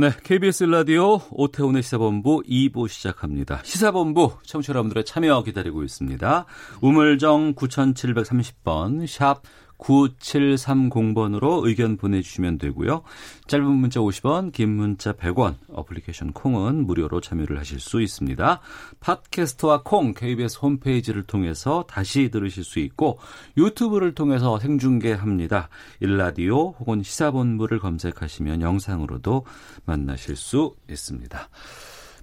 네, KBS 라디오 오태훈의 시사본부 2부 시작합니다. 시사본부 청취자 여러분들의 참여 기다리고 있습니다. 우물정 9730번 샵 9730번으로 의견 보내주시면 되고요. 짧은 문자 50원, 긴 문자 100원, 어플리케이션 콩은 무료로 참여를 하실 수 있습니다. 팟캐스트와 콩, KBS 홈페이지를 통해서 다시 들으실 수 있고 유튜브를 통해서 생중계합니다. 일라디오 혹은 시사본부를 검색하시면 영상으로도 만나실 수 있습니다.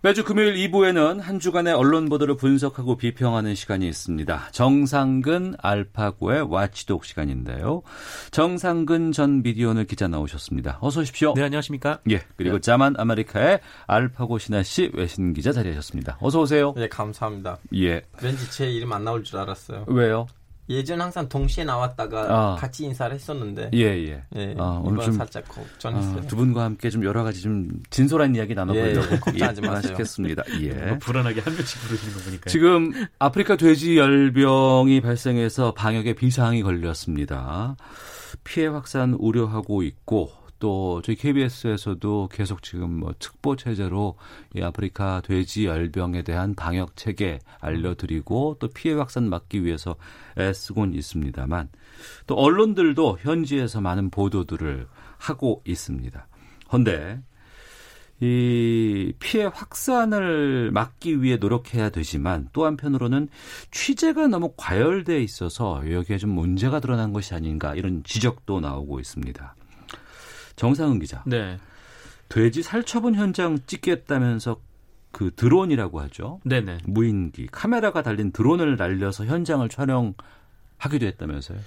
매주 금요일 2부에는 한 주간의 언론 보도를 분석하고 비평하는 시간이 있습니다. 정상근 알파고의 와치독 시간인데요. 정상근 전 미디어오늘 기자 나오셨습니다. 어서 오십시오. 네, 안녕하십니까? 예, 그리고 자만 아메리카의 알파고 신하 씨 외신 기자 자리하셨습니다. 어서 오세요. 네, 감사합니다. 예. 왠지 제 이름 안 나올 줄 알았어요. 왜요? 예전 항상 동시에 나왔다가 아. 같이 인사를 했었는데 예, 예. 예, 아, 이번 오늘 좀 살짝 걱정했어요. 어, 두 분과 함께 좀 여러 가지 좀 진솔한 이야기 나눠보려고 예, 걱정하지 마세요. 하시겠습니다. 예. 뭐 불안하게 한 명씩 부르시는 거 보니까. 지금 아프리카 돼지 열병이 발생해서 방역에 비상이 걸렸습니다. 피해 확산 우려하고 있고 또 저희 KBS에서도 계속 지금 뭐 특보 체제로 이 아프리카 돼지 열병에 대한 방역 체계 알려드리고 또 피해 확산 막기 위해서 애쓰곤 있습니다만 또 언론들도 현지에서 많은 보도들을 하고 있습니다. 헌데 이 피해 확산을 막기 위해 노력해야 되지만 또 한편으로는 취재가 너무 과열돼 있어서 여기에 좀 문제가 드러난 것이 아닌가 이런 지적도 나오고 있습니다. 정상은 기자. 네. 돼지 살처분 현장 찍겠다면서 그 드론이라고 하죠. 네네. 무인기 카메라가 달린 드론을 날려서 현장을 촬영 하기도 했다면서요.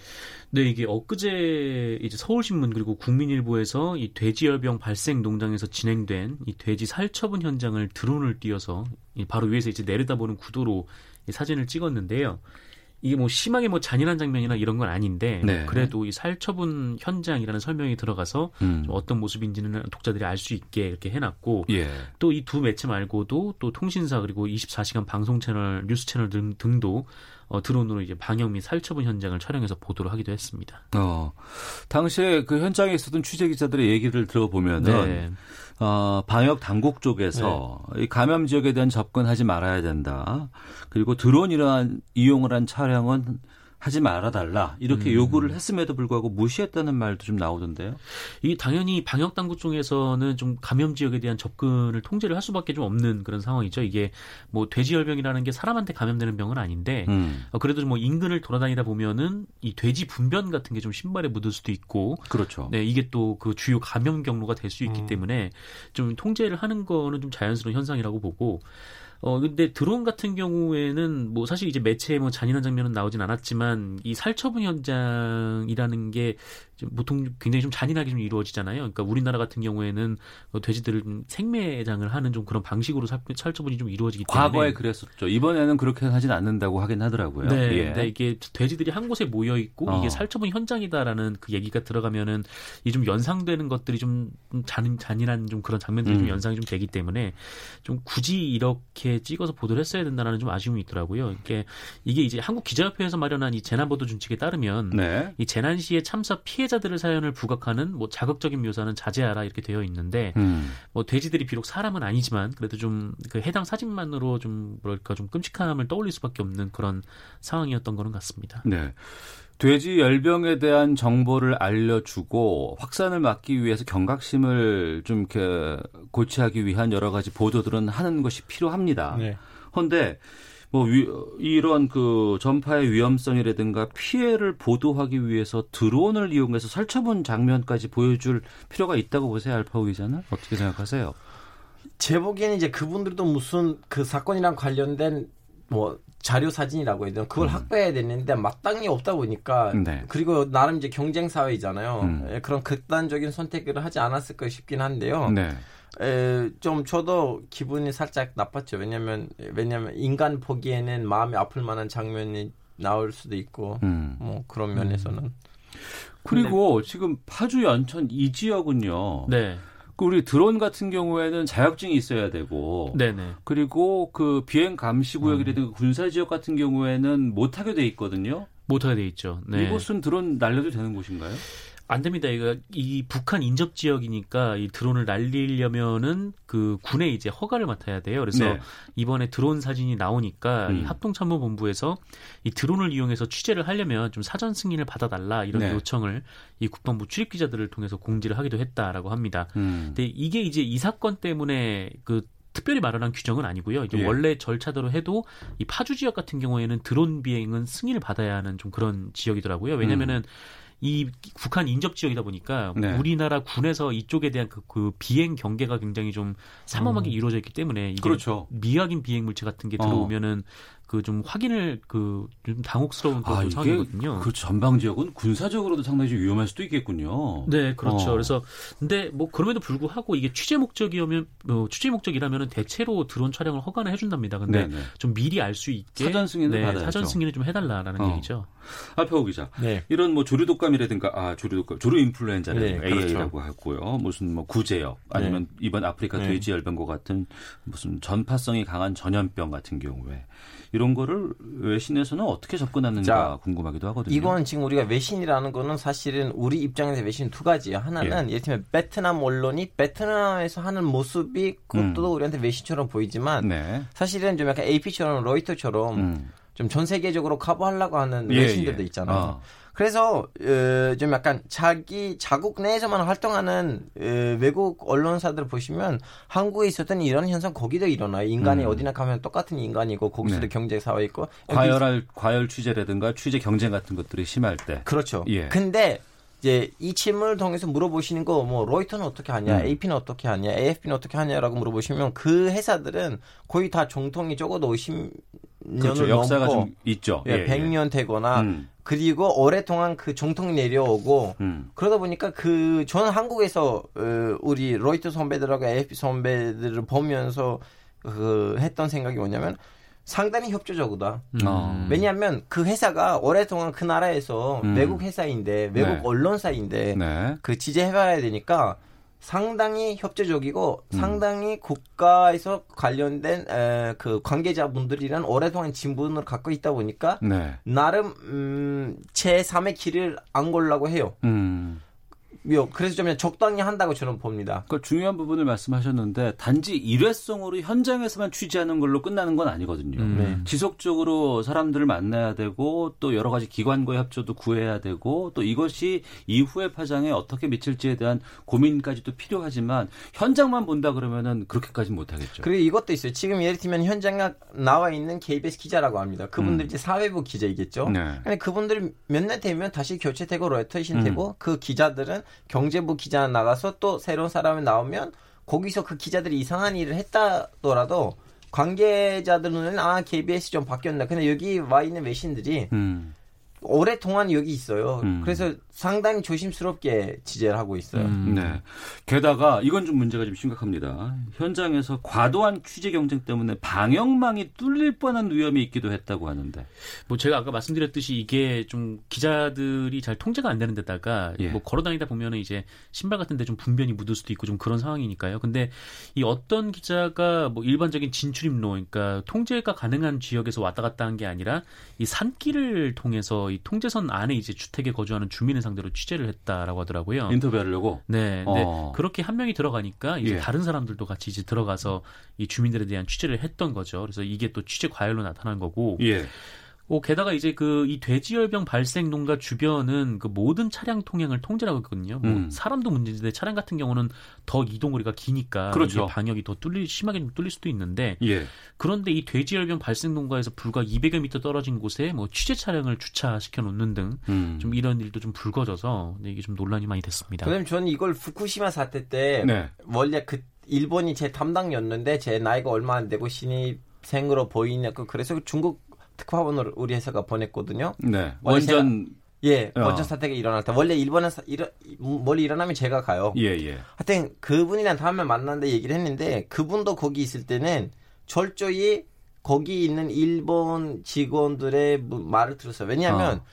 네, 이게 엊그제 이제 서울신문 그리고 국민일보에서 이 돼지열병 발생 농장에서 진행된 이 돼지 살처분 현장을 드론을 띄워서 이 바로 위에서 이제 내려다보는 구도로 이 사진을 찍었는데요. 이게 뭐 심하게 뭐 잔인한 장면이나 이런 건 아닌데 네. 그래도 이 살처분 현장이라는 설명이 들어가서 음. 좀 어떤 모습인지는 독자들이 알 수 있게 이렇게 해놨고 예. 또이 두 매체 말고도 또 통신사 그리고 24시간 방송 채널, 뉴스 채널 등, 등도 어, 드론으로 이제 방역 및 살처분 현장을 촬영해서 보도를 하기도 했습니다. 어, 당시에 그 현장에 있었던 취재 기자들의 얘기를 들어보면은 네. 어, 방역 당국 쪽에서 이 감염 지역에 대한 접근하지 말아야 된다. 그리고 드론 이러한 이용을 한 차량은 하지 말아달라 이렇게 음. 요구를 했음에도 불구하고 무시했다는 말도 좀 나오던데요. 이 당연히 방역 당국 쪽에서는 좀 감염 지역에 대한 접근을 통제를 할 수밖에 좀 없는 그런 상황이죠. 이게 뭐 돼지열병이라는 게 사람한테 감염되는 병은 아닌데 음, 어, 그래도 뭐 인근을 돌아다니다 보면은 이 돼지 분변 같은 게 좀 신발에 묻을 수도 있고 그렇죠. 네, 이게 또 그 주요 감염 경로가 될 수 있기 음. 때문에 좀 통제를 하는 거는 좀 자연스러운 현상이라고 보고 어 근데 드론 같은 경우에는 뭐 사실 이제 매체에 뭐 잔인한 장면은 나오진 않았지만 이 살처분 현장이라는 게좀 보통 굉장히 좀 잔인하게 좀 이루어지잖아요. 그러니까 우리나라 같은 경우에는 어, 돼지들을 좀 생매장을 하는 좀 그런 방식으로 살, 살처분이 좀 이루어지기 때문에 과거에 그랬었죠. 이번에는 그렇게 하진 않는다고 하긴 하더라고요. 네, 예. 근데 이게 돼지들이 한 곳에 모여 있고 어. 이게 살처분 현장이다라는 그 얘기가 들어가면은 이 좀 연상되는 것들이 좀 잔, 잔인한 좀 그런 장면들이 음. 좀 연상이 좀 되기 때문에 좀 굳이 이렇게 찍어서 보도를 했어야 된다라는 좀 아쉬움이 있더라고요. 이게 이게 이제 한국 기자협회에서 마련한 이 재난보도 준칙에 따르면 네. 이 재난 시에 참사 피해 자들의 사연을 부각하는 뭐 자극적인 묘사는 자제하라 이렇게 되어 있는데 음. 뭐 돼지들이 비록 사람은 아니지만 그래도 좀 그 해당 사진만으로 좀 뭐랄까 좀 끔찍함을 떠올릴 수밖에 없는 그런 상황이었던 거는 같습니다. 네. 돼지 열병에 대한 정보를 알려주고 확산을 막기 위해서 경각심을 좀 이렇게 고취하기 위한 여러 가지 보도들은 하는 것이 필요합니다. 네. 헌데 뭐 위, 이런 그 전파의 위험성이라든가 피해를 보도하기 위해서 드론을 이용해서 살처분 장면까지 보여줄 필요가 있다고 보세요, 알파오 기자는 어떻게 생각하세요? 제 보기에는 이제 그분들도 무슨 그 사건이랑 관련된 뭐 자료 사진이라고 해야 되나 그걸 확보해야 되는데 마땅히 없다 보니까 음. 네. 그리고 나름 이제 경쟁 사회이잖아요. 음. 예, 그런 극단적인 선택을 하지 않았을까 싶긴 한데요. 네. 에, 좀 저도 기분이 살짝 나빴죠. 왜냐면 왜냐면 인간 보기에는 마음이 아플 만한 장면이 나올 수도 있고 음. 뭐 그런 면에서는 그리고 지금 파주 연천 이 지역은요. 네. 그 우리 드론 같은 경우에는 자격증이 있어야 되고 네네. 그리고 그 비행 감시 음. 구역이라든가 군사 지역 같은 경우에는 못 하게 돼 있거든요. 못 하게 돼 있죠. 네. 이곳은 드론 날려도 되는 곳인가요? 안 됩니다. 이거 이 북한 인접 지역이니까 이 드론을 날리려면은 그 군에 이제 허가를 맡아야 돼요. 그래서 네. 이번에 드론 사진이 나오니까 이 음. 합동참모본부에서 이 드론을 이용해서 취재를 하려면 좀 사전 승인을 받아달라 이런 네. 요청을 이 국방부 출입 기자들을 통해서 공지를 하기도 했다라고 합니다. 음. 근데 이게 이제 이 사건 때문에 그 특별히 마련한 규정은 아니고요. 이제 예. 원래 절차대로 해도 이 파주 지역 같은 경우에는 드론 비행은 승인을 받아야 하는 좀 그런 지역이더라고요. 왜냐면은 이 북한 인접 지역이다 보니까 네. 우리나라 군에서 이쪽에 대한 그, 그 비행 경계가 굉장히 좀 삼엄하게 이루어져 있기 때문에 이게 그렇죠. 미확인 비행 물체 같은 게 어. 들어오면은 그 좀 확인을 그 좀 당혹스러운 그런 아, 상황이거든요. 그 전방 지역은 군사적으로도 상당히 좀 위험할 수도 있겠군요. 네, 그렇죠. 어. 그래서 근데 뭐 그럼에도 불구하고 이게 취재 목적이면 어, 취재 목적이라면은 대체로 드론 촬영을 허가는 해준답니다. 근데 네네. 좀 미리 알 수 있게 사전 승인을 네, 받아야죠. 사전 승인을 좀 해달라라는 어. 얘기죠. 알파고 기자. 네. 이런 뭐 조류 독감이라든가 아 조류 독감, 조류 인플루엔자라든가 네, 그렇죠. AA라고 하고요. 무슨 뭐 구제역 아니면 이번 아프리카 네. 돼지 열병과 같은 무슨 전파성이 강한 전염병 같은 경우에 이런 거를 외신에서는 어떻게 접근하는가 자, 궁금하기도 하거든요. 이건 지금 우리가 외신이라는 거는 사실은 우리 입장에서 외신 두 가지예요. 하나는 예. 를 들면 베트남 언론이 베트남에서 하는 모습이 그것도 음. 우리한테 외신처럼 보이지만 네. 사실은 좀 약간 AP처럼 로이터처럼 음. 좀전 세계적으로 커버하려고 하는 예, 외신들도 예. 있잖아요. 어. 그래서 어, 좀 약간 자기 자국 내에서만 활동하는 어, 외국 언론사들 보시면 한국에 있었던 이런 현상 거기도 일어나요. 인간이 음. 어디나 가면 똑같은 인간이고 거기서도 네. 경제 사회 있고 과열할 과열 취재라든가 취재 경쟁 같은 것들이 심할 때. 그렇죠. 예. 근데 이제 이 질문을 통해서 물어보시는 거 뭐 로이터는 어떻게 하냐, 음. AP는 어떻게 하냐, AFP는 어떻게 하냐라고 물어보시면 그 회사들은 거의 다 정통이 적어도 50년을 그렇죠. 역사가 넘고 좀 있죠. 예, 100년 되거나 음. 그리고 오랫동안 그 정통이 내려오고 음. 그러다 보니까 그 저는 한국에서 어, 우리 로이터 선배들하고 AFP 선배들을 보면서 그 했던 생각이 뭐냐면 상당히 협조적이다. 어. 왜냐하면 그 회사가 오랫동안 그 나라에서 음. 외국 회사인데 외국 네. 언론사인데 네. 그 취재해봐야 되니까 상당히 협조적이고 음. 상당히 국가에서 관련된 에, 그 관계자분들이란 오랫동안 진분을 갖고 있다 보니까 네. 나름 음, 제 3의 길을 안 걸라고 해요. 음. 요, 그래서 좀 적당히 한다고 저는 봅니다. 그 중요한 부분을 말씀하셨는데 단지 일회성으로 현장에서만 취재하는 걸로 끝나는 건 아니거든요. 음. 네. 지속적으로 사람들을 만나야 되고 또 여러 가지 기관과의 협조도 구해야 되고 또 이것이 이후의 파장에 어떻게 미칠지에 대한 고민까지 도 필요하지만 현장만 본다 그러면은 그렇게까지 못 하겠죠. 그리고 이것도 있어요. 지금 예를 들면 현장에 나와 있는 KBS 기자라고 합니다. 그분들 음. 이제 사회부 기자이겠죠. 네. 근데 그분들이 몇 년 되면 다시 교체되고 로이터신 음. 되고 그 기자들은 경제부 기자 나가서 또 새로운 사람이 나오면 거기서 그 기자들이 이상한 일을 했다더라도 관계자들 눈에는 아 KBS 좀 바뀌었나. 근데 여기 와 있는 외신들이 음. 오랫동안 여기 있어요. 음. 그래서 상당히 조심스럽게 취재를 하고 있어요. 음. 네. 게다가 이건 좀 문제가 좀 심각합니다. 현장에서 과도한 취재 경쟁 때문에 방역망이 뚫릴 뻔한 위험이 있기도 했다고 하는데. 뭐 제가 아까 말씀드렸듯이 이게 좀 기자들이 잘 통제가 안 되는 데다가 예. 뭐 걸어 다니다 보면은 이제 신발 같은 데 좀 분변이 묻을 수도 있고 좀 그런 상황이니까요. 근데 이 어떤 기자가 뭐 일반적인 진출입로 그러니까 통제가 가능한 지역에서 왔다 갔다 한 게 아니라 이 산길을 통해서 이 통제선 안에 이제 주택에 거주하는 주민을 상대로 취재를 했다라고 하더라고요. 인터뷰하려고. 네, 근데 어. 그렇게 한 명이 들어가니까 이제 예. 다른 사람들도 같이 이제 들어가서 이 주민들에 대한 취재를 했던 거죠. 그래서 이게 또 취재 과열로 나타난 거고. 예. 어, 게다가 이제 그 이 돼지열병 발생 농가 주변은 그 모든 차량 통행을 통제하고 있거든요. 뭐 음. 사람도 문제인데 차량 같은 경우는 더 이동 거리가 기니까 그렇죠. 방역이 더 뚫리 심하게 좀 뚫릴 수도 있는데 예. 그런데 이 돼지열병 발생 농가에서 불과 200여 미터 떨어진 곳에 뭐 취재 차량을 주차시켜 놓는 등좀 음. 이런 일도 좀 불거져서 이게 좀 논란이 많이 됐습니다. 그다음에 저는 이걸 후쿠시마 사태 때 네. 원래 그 일본이 제 담당이었는데 제 나이가 얼마 안 되고 신입 생으로 보이냐고 그래서 중국 특파원을 우리 회사가 보냈거든요. 네. 원전 예, 어. 원전 사태가 일어날 때 원래 일본은 사, 일어, 멀리 일어나면 제가 가요. 예, 예. 하여튼 그분이랑 다음에 만났는데 얘기를 했는데 그분도 거기 있을 때는 철저히 거기 있는 일본 직원들의 무- 말을 들었어요. 왜냐하면 어.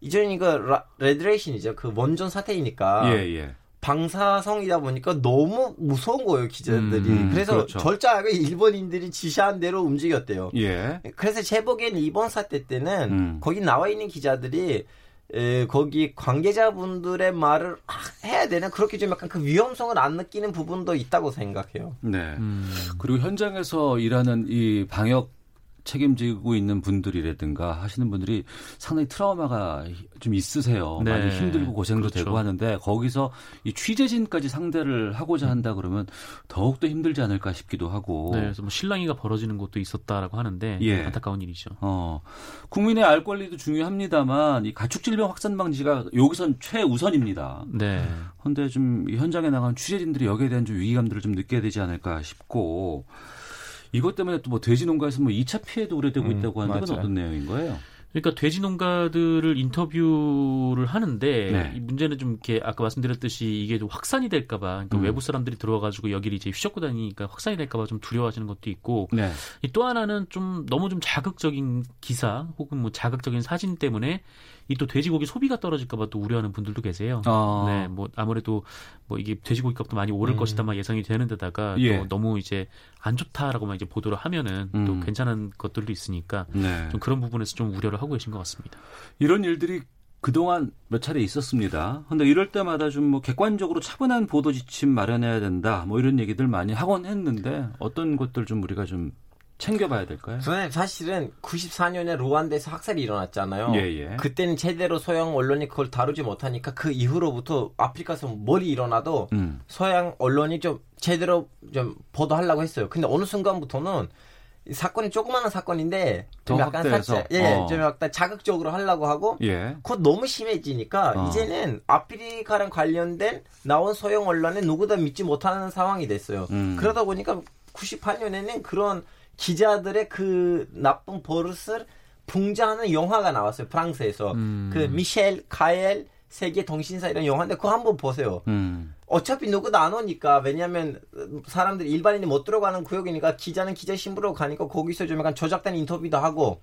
이전 이거 라- 레드레이션이죠. 그 원전 사태이니까 예, 예. 방사성이다 보니까 너무 무서운 거예요 기자들이. 음, 그래서 그렇죠. 철저하게 일본인들이 지시한 대로 움직였대요. 예. 그래서 제 보기엔 이번 사태 때는 음. 거기 나와 있는 기자들이 에, 거기 관계자분들의 말을 아, 해야 되나 그렇게 좀 약간 그 위험성을 안 느끼는 부분도 있다고 생각해요. 네. 음. 그리고 현장에서 일하는 이 방역 책임지고 있는 분들이라든가 하시는 분들이 상당히 트라우마가 좀 있으세요. 네. 많이 힘들고 고생도 그렇죠. 되고 하는데 거기서 이 취재진까지 상대를 하고자 한다 그러면 더욱더 힘들지 않을까 싶기도 하고. 네, 그래서 뭐 실랑이가 벌어지는 것도 있었다라고 하는데 예. 안타까운 일이죠. 어, 국민의 알 권리도 중요합니다만 이 가축 질병 확산 방지가 여기선 최우선입니다. 네. 근데 좀이 현장에 나간 취재진들이 여기에 대한 좀 위기감들을 좀 느껴야 되지 않을까 싶고 이것 때문에 또 뭐 돼지 농가에서 뭐 2차 피해도 우려되고 음, 있다고 하는데 그건. 어떤 내용인 거예요? 그러니까 돼지 농가들을 인터뷰를 하는데 네. 이 문제는 좀 이렇게 아까 말씀드렸듯이 이게 좀 확산이 될까봐 그러니까 음. 외부 사람들이 들어와가지고 여기를 이제 휘젓고 다니니까 확산이 될까봐 좀 두려워하시는 것도 있고 네. 이또 하나는 좀 너무 좀 자극적인 기사 혹은 뭐 자극적인 사진 때문에 이 또 돼지고기 소비가 떨어질까봐 또 우려하는 분들도 계세요. 어. 네, 뭐 아무래도 뭐 이게 돼지고기 값도 많이 오를 음. 것이다 막 예상이 되는 데다가 예. 또 너무 이제 안 좋다라고만 이제 보도를 하면은 또 음. 괜찮은 것들도 있으니까 네. 좀 그런 부분에서 좀 우려를 하고 계신 것 같습니다. 이런 일들이 그동안 몇 차례 있었습니다. 근데 이럴 때마다 좀 뭐 객관적으로 차분한 보도 지침 마련해야 된다. 뭐 이런 얘기들 많이 하곤 했는데 어떤 것들 좀 우리가 좀 챙겨봐야 될까요? 저는 사실은 94년에 루안다에서 학살이 일어났잖아요. 예, 예. 그때는 제대로 서양 언론이 그걸 다루지 못하니까 그 이후로부터 아프리카에서 멀리 일어나도 음. 서양 언론이 좀 제대로 좀 보도하려고 했어요. 근데 어느 순간부터는 이 사건이 조그마한 사건인데 좀더 약간. 살짝 예, 어. 좀 약간 자극적으로 하려고 하고 예. 그거 너무 심해지니까 어. 이제는 아프리카랑 관련된 나온 서양 언론에 누구도 믿지 못하는 상황이 됐어요. 음. 그러다 보니까 98년에는 그런 기자들의 그 나쁜 버릇을 풍자하는 영화가 나왔어요. 프랑스에서. 음. 그 미셸 카엘 세계 동신사 이런 영화인데 그거 한번 보세요. 음. 어차피 누구도 안 오니까 왜냐하면 사람들이 일반인이 못 들어가는 구역이니까 기자는 기자 신부로 가니까 거기서 좀 약간 조작된 인터뷰도 하고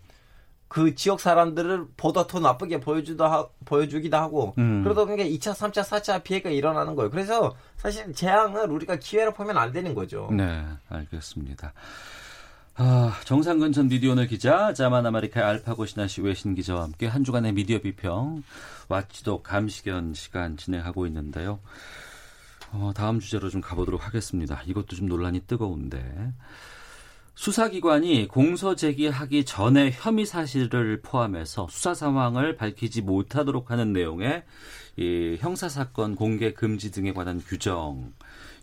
그 지역 사람들을 보다 더 나쁘게 보여주도 하, 보여주기도 하고 음. 그러다 보니까 2차, 3차, 4차 피해가 일어나는 거예요. 그래서 사실 재앙을 우리가 기회로 보면 안 되는 거죠. 네, 알겠습니다. 아, 정상근 전 미디어오늘 기자, 자만 아메리카의 알파고 신하시 외신 기자와 함께 한 주간의 미디어 비평, 왓치독 감시견 시간 진행하고 있는데요. 어, 다음 주제로 좀 가보도록 하겠습니다. 이것도 좀 논란이 뜨거운데. 수사기관이 공소 제기하기 전에 혐의 사실을 포함해서 수사 상황을 밝히지 못하도록 하는 내용의 이 형사사건 공개 금지 등에 관한 규정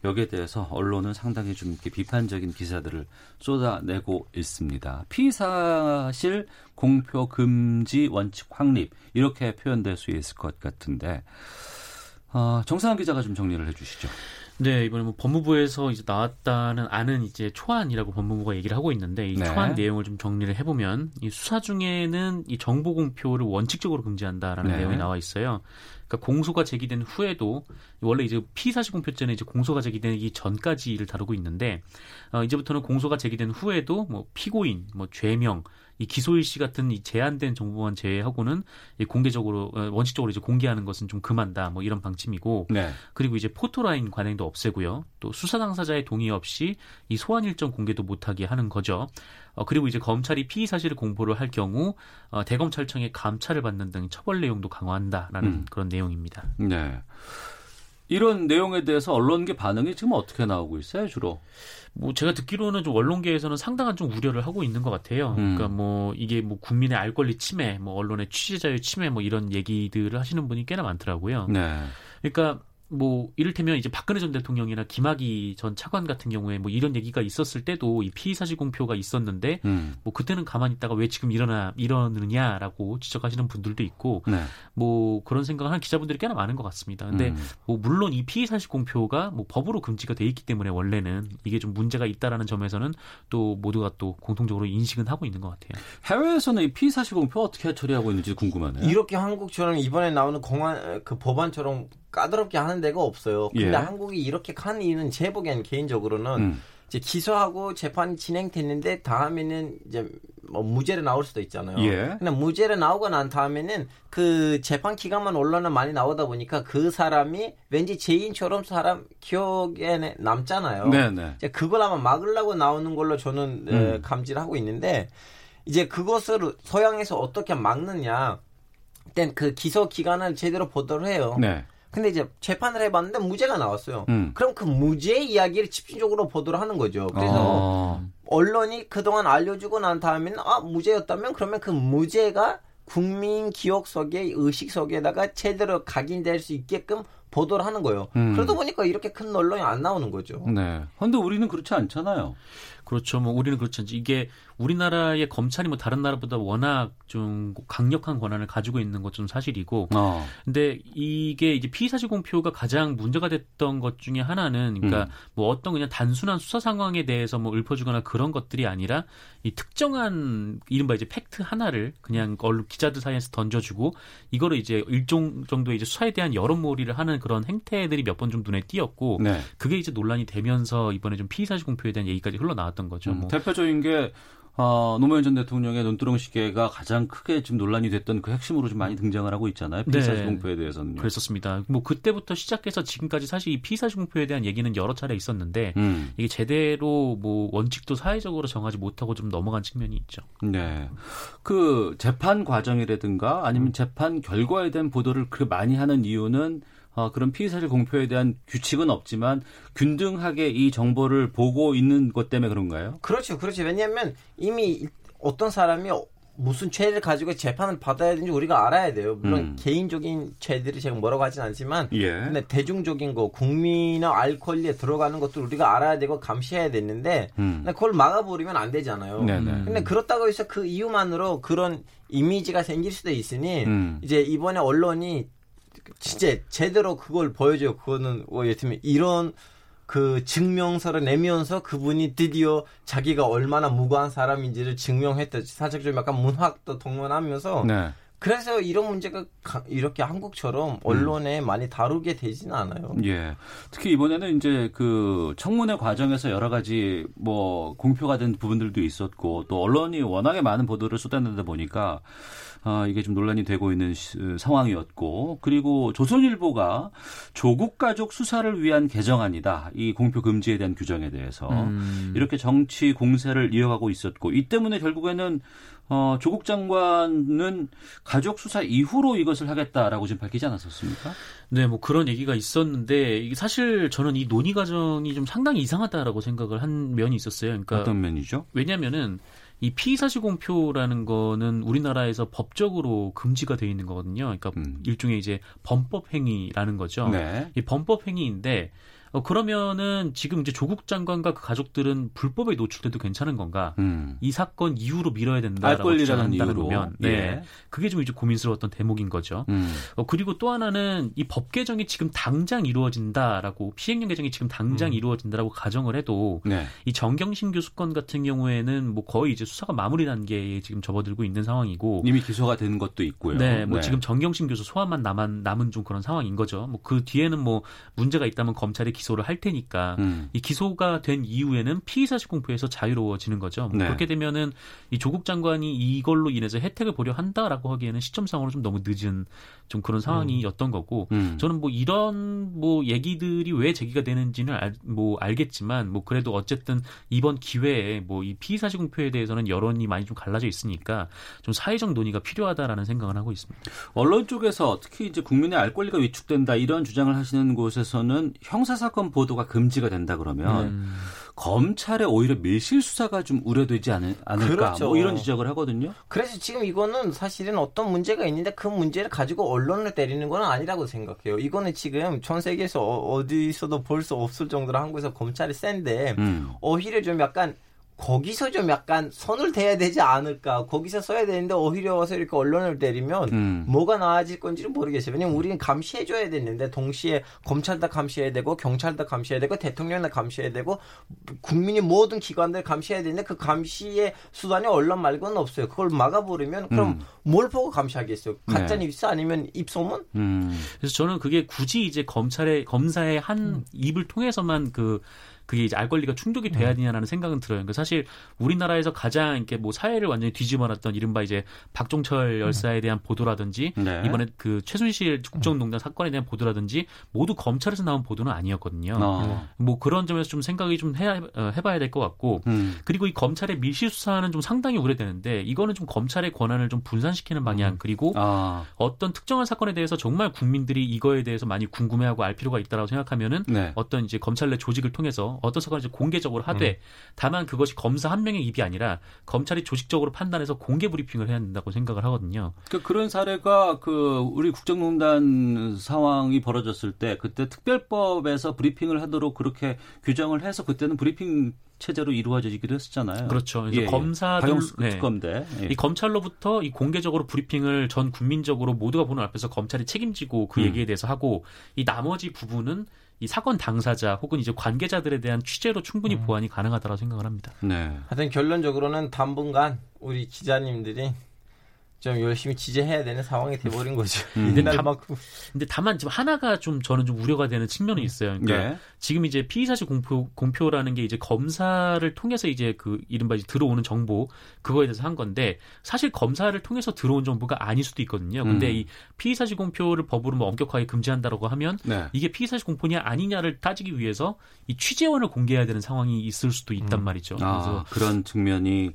여기에 대해서 언론은 상당히 좀 이렇게 비판적인 기사들을 쏟아내고 있습니다. 피사실 공표 금지 원칙 확립 이렇게 표현될 수 있을 것 같은데 어, 정상환 기자가 좀 정리를 해주시죠. 네, 이번에 뭐 법무부에서 이제 나왔다는 안은 이제 초안이라고 법무부가 얘기를 하고 있는데 이 네. 초안 내용을 좀 정리를 해보면 이 수사 중에는 이 정보 공표를 원칙적으로 금지한다라는 네. 내용이 나와 있어요. 그러니까 공소가 제기된 후에도 원래 이제 피사실 공표죄는 이제 공소가 제기되기 전까지 를 다루고 있는데 어, 이제부터는 공소가 제기된 후에도 뭐 피고인, 뭐 죄명, 이 기소일시 같은 이 제한된 정보만 제외하고는 이 공개적으로 어, 원칙적으로 이제 공개하는 것은 좀 금한다. 뭐 이런 방침이고 네. 그리고 이제 포토라인 관행도 없애고요. 또 수사 당사자의 동의 없이 이 소환 일정 공개도 못하게 하는 거죠. 어, 그리고 이제 검찰이 피의 사실을 공보를 할 경우 어, 대검찰청의 감찰을 받는 등 처벌 내용도 강화한다라는 음. 그런 내용입니다. 네. 이런 내용에 대해서 언론계 반응이 지금 어떻게 나오고 있어요, 주로? 뭐 제가 듣기로는 좀 언론계에서는 상당한 좀 우려를 하고 있는 것 같아요. 음. 그러니까 뭐 이게 뭐 국민의 알 권리 침해, 뭐 언론의 취재 자유 침해 뭐 이런 얘기들을 하시는 분이 꽤나 많더라고요. 네. 그러니까 뭐 이를테면 이제 박근혜 전 대통령이나 김학의 전 차관 같은 경우에 뭐 이런 얘기가 있었을 때도 이 피의 사실 공표가 있었는데 음. 뭐 그때는 가만히 있다가 왜 지금 일어나 이러느냐라고 지적하시는 분들도 있고 네. 뭐 그런 생각을 하는 기자분들이 꽤나 많은 것 같습니다. 근데 음. 뭐 물론 이 피의 사실 공표가 뭐 법으로 금지가 돼 있기 때문에 원래는 이게 좀 문제가 있다라는 점에서는 또 모두가 또 공통적으로 인식은 하고 있는 것 같아요. 해외에서는 이 피의 사실 공표 어떻게 처리하고 있는지 궁금하네요. 이렇게 한국처럼 이번에 나오는 공안 그 법안처럼 까다롭게 하는 데가 없어요. 근데 예. 한국이 이렇게 한 이유는 제 보기엔 개인적으로는 음. 이제 기소하고 재판이 진행됐는데 다음에는 이제 뭐 무죄로 나올 수도 있잖아요. 예. 근데 무죄로 나오고 난 다음에는 그 재판 기간만 언론에 많이 나오다 보니까 그 사람이 왠지 죄인처럼 사람 기억에 남잖아요. 네네. 이제 그걸 아마 막으려고 나오는 걸로 저는 에, 음. 감지를 하고 있는데 이제 그것을 서양에서 어떻게 막느냐. 일단 그 기소 기간을 제대로 보도를 해요. 네. 근데 이제 재판을 해봤는데 무죄가 나왔어요. 음. 그럼 그 무죄 이야기를 집중적으로 보도를 하는 거죠. 그래서 어. 언론이 그동안 알려주고 난 다음에는 아 무죄였다면 그러면 그 무죄가 국민 기억 속에 의식 속에다가 제대로 각인될 수 있게끔 보도를 하는 거예요. 음. 그러다 보니까 이렇게 큰 언론이 안 나오는 거죠. 네. 근데 우리는 그렇지 않잖아요. 그렇죠. 뭐 우리는 그렇지 않지. 이게 우리나라의 검찰이 뭐 다른 나라보다 워낙 좀 강력한 권한을 가지고 있는 것 좀 사실이고. 어. 근데 이게 이제 피의사실 공표가 가장 문제가 됐던 것 중에 하나는 그러니까 음. 뭐 어떤 그냥 단순한 수사 상황에 대해서 뭐 읊어주거나 그런 것들이 아니라 이 특정한 이른바 이제 팩트 하나를 그냥 언론 기자들 사이에서 던져주고 이거를 이제 일종 정도의 이제 수사에 대한 여론몰이를 하는 그런 행태들이 몇 번 좀 눈에 띄었고 네. 그게 이제 논란이 되면서 이번에 좀 피의사실 공표에 대한 얘기까지 흘러나왔 던 거죠. 음, 뭐. 대표적인 게 어, 노무현 전 대통령의 눈두렁 시계가 가장 크게 지금 논란이 됐던 그 핵심으로 좀 많이 등장을 하고 있잖아요. 네. 공표에 대해서는요. 그랬었습니다. 뭐 그때부터 시작해서 지금까지 사실 이 피의사실 공표에 대한 얘기는 여러 차례 있었는데 음. 이게 제대로 뭐 원칙도 사회적으로 정하지 못하고 좀 넘어간 측면이 있죠. 네. 그 재판 과정이라든가 아니면 재판 결과에 대한 보도를 그렇게 많이 하는 이유는 어, 그런 피의 사실 공표에 대한 규칙은 없지만 균등하게 이 정보를 보고 있는 것 때문에 그런가요? 그렇죠, 그렇죠. 왜냐하면 이미 어떤 사람이 무슨 죄를 가지고 재판을 받아야 되는지 우리가 알아야 돼요. 물론 음. 개인적인 죄들이 제가 뭐라고 하진 않지만 예. 근데 대중적인 거 국민의 알 권리에 들어가는 것도 우리가 알아야 되고 감시해야 되는데 음. 그걸 막아버리면 안 되잖아요. 네네. 음. 근데 그렇다고 해서 그 이유만으로 그런 이미지가 생길 수도 있으니 음. 이제 이번에 언론이 진짜 제대로 그걸 보여줘요. 그거는 뭐 예를 들면 이런 그 증명서를 내면서 그분이 드디어 자기가 얼마나 무고한 사람인지를 증명했다. 사실 좀 약간 문학도 동원하면서 네. 그래서 이런 문제가 가- 이렇게 한국처럼 언론에 많이 다루게 되지는 않아요. 예. 특히 이번에는 이제 그 청문회 과정에서 여러 가지 뭐 공표가 된 부분들도 있었고 또 언론이 워낙에 많은 보도를 쏟아내다 보니까 아, 이게 좀 논란이 되고 있는 시- 상황이었고 그리고 조선일보가 조국 가족 수사를 위한 개정안이다. 이 공표 금지에 대한 규정에 대해서 음. 이렇게 정치 공세를 이어가고 있었고 이 때문에 결국에는 어, 조국 장관은 가족 수사 이후로 이것을 하겠다라고 지금 밝히지 않았었습니까? 네, 뭐 그런 얘기가 있었는데 이게 사실 저는 이 논의 과정이 좀 상당히 이상하다라고 생각을 한 면이 있었어요. 그러니까 어떤 면이죠? 왜냐면은 이 피의사실 공표라는 거는 우리나라에서 법적으로 금지가 돼 있는 거거든요. 그러니까 음. 일종의 이제 범법 행위라는 거죠. 네. 이 범법 행위인데 어, 그러면은 지금 이제 조국 장관과 그 가족들은 불법에 노출돼도 괜찮은 건가? 음. 이 사건 이후로 알 된다라고 이유로. 거면, 네, 예. 그게 좀 이제 고민스러웠던 대목인 거죠. 음. 어, 그리고 또 하나는 이 법 개정이 지금 당장 이루어진다라고 피행령 개정이 지금 당장 음. 이루어진다라고 가정을 해도 네. 이 정경심 교수 건 같은 경우에는 뭐 거의 이제 수사가 마무리 단계에 지금 접어들고 있는 상황이고 이미 기소가 된 것도 있고요. 네, 뭐 지금 정경심 교수 소환만 남은 남은 좀 그런 상황인 거죠. 뭐 그 뒤에는 뭐 문제가 있다면 검찰이 기소를 할 테니까 음. 이 기소가 된 이후에는 피의 사실 공표에서 자유로워지는 거죠. 뭐 네. 그렇게 되면은 이 조국 장관이 이걸로 인해서 혜택을 보려 한다라고 하기에는 시점상으로 좀 너무 늦은 좀 그런 상황이었던 거고 음. 저는 뭐 이런 뭐 얘기들이 왜 제기가 되는지는 알, 뭐 알겠지만 뭐 그래도 어쨌든 이번 기회에 뭐 이 피의 사실 공표에 대해서는 여론이 많이 좀 갈라져 있으니까 좀 사회적 논의가 필요하다라는 생각을 하고 있습니다. 언론 쪽에서 특히 이제 국민의 알 권리가 위축된다 이런 주장을 하시는 곳에서는 형사 사건 보도가 금지가 된다 그러면 음. 검찰의 오히려 밀실 수사가 좀 우려되지 않을, 않을까 그렇죠. 뭐 이런 지적을 하거든요. 그래서 지금 이거는 사실은 어떤 문제가 있는데 그 문제를 가지고 언론을 때리는 건 아니라고 생각해요. 이거는 지금 전 세계에서 어- 어디서도 볼 수 없을 정도로 한국에서 검찰이 센데 음. 오히려 좀 약간 거기서 좀 약간 손을 대야 되지 않을까. 거기서 써야 되는데 오히려 와서 이렇게 언론을 때리면 음. 뭐가 나아질 건지는 모르겠어요. 왜냐면 우리는 감시해줘야 되는데 동시에 검찰도 감시해야 되고 경찰도 감시해야 되고 대통령도 감시해야 되고 국민이 모든 기관들 감시해야 되는데 그 감시의 수단이 언론 말고는 없어요. 그걸 막아버리면 그럼 음. 뭘 보고 감시하겠어요? 가짜 네. 뉴스 아니면 입소문? 음. 그래서 저는 그게 굳이 이제 검찰의 검사의 한 입을 통해서만 그 그게 이제 알 권리가 충족이 돼야 되냐라는 생각은 들어요. 그러니까 사실 우리나라에서 가장 이렇게 뭐 사회를 완전히 뒤집어놨던 이른바 이제 박종철 열사에 대한 보도라든지 네. 이번에 그 최순실 국정농단 사건에 대한 보도라든지 모두 검찰에서 나온 보도는 아니었거든요. 어. 뭐 그런 점에서 좀 생각이 좀 해야, 어, 해봐야 될 것 같고 음. 그리고 이 검찰의 밀실 수사는 좀 상당히 우려되는데 이거는 좀 검찰의 권한을 좀 분산시키는 방향 그리고 아. 어떤 특정한 사건에 대해서 정말 국민들이 이거에 대해서 많이 궁금해하고 알 필요가 있다라고 생각하면은 네. 어떤 이제 검찰 내 조직을 통해서 어떤 사건을 이제 공개적으로 하되 다만 그것이 검사 한 명의 입이 아니라 검찰이 조직적으로 판단해서 공개 브리핑을 해야 된다고 생각을 하거든요. 그 그런 사례가 그 우리 국정농단 상황이 벌어졌을 때 그때 특별법에서 브리핑을 하도록 그렇게 규정을 해서 그때는 브리핑 체제로 이루어지기도 했었잖아요. 그렇죠. 그래서 예, 예. 검사들- 네. 특검대. 예. 이 검찰로부터 이 공개적으로 브리핑을 전 국민적으로 모두가 보는 앞에서 검찰이 책임지고 그 음. 얘기에 대해서 하고 이 나머지 부분은 이 사건 당사자 혹은 이제 관계자들에 대한 취재로 충분히 음. 보완이 가능하다고 생각을 합니다. 네. 하여튼 결론적으로는 당분간 우리 기자님들이 좀 열심히 취재해야 되는 상황이 돼버린 거죠. 음. 근데 다만 지금 하나가 좀 저는 좀 우려가 되는 측면이 있어요. 그러니까 네. 지금 이제 피의사실 공표, 공표라는 게 이제 검사를 통해서 이제 그 이른바 이제 들어오는 정보 그거에 대해서 한 건데 사실 검사를 통해서 들어온 정보가 아닐 수도 있거든요. 근데 음. 이 피의사실 공표를 법으로 뭐 엄격하게 금지한다라고 하면 네. 이게 피의사실 공표냐 아니냐를 따지기 위해서 이 취재원을 공개해야 되는 상황이 있을 수도 있단 말이죠. 아, 그래서 그런 측면이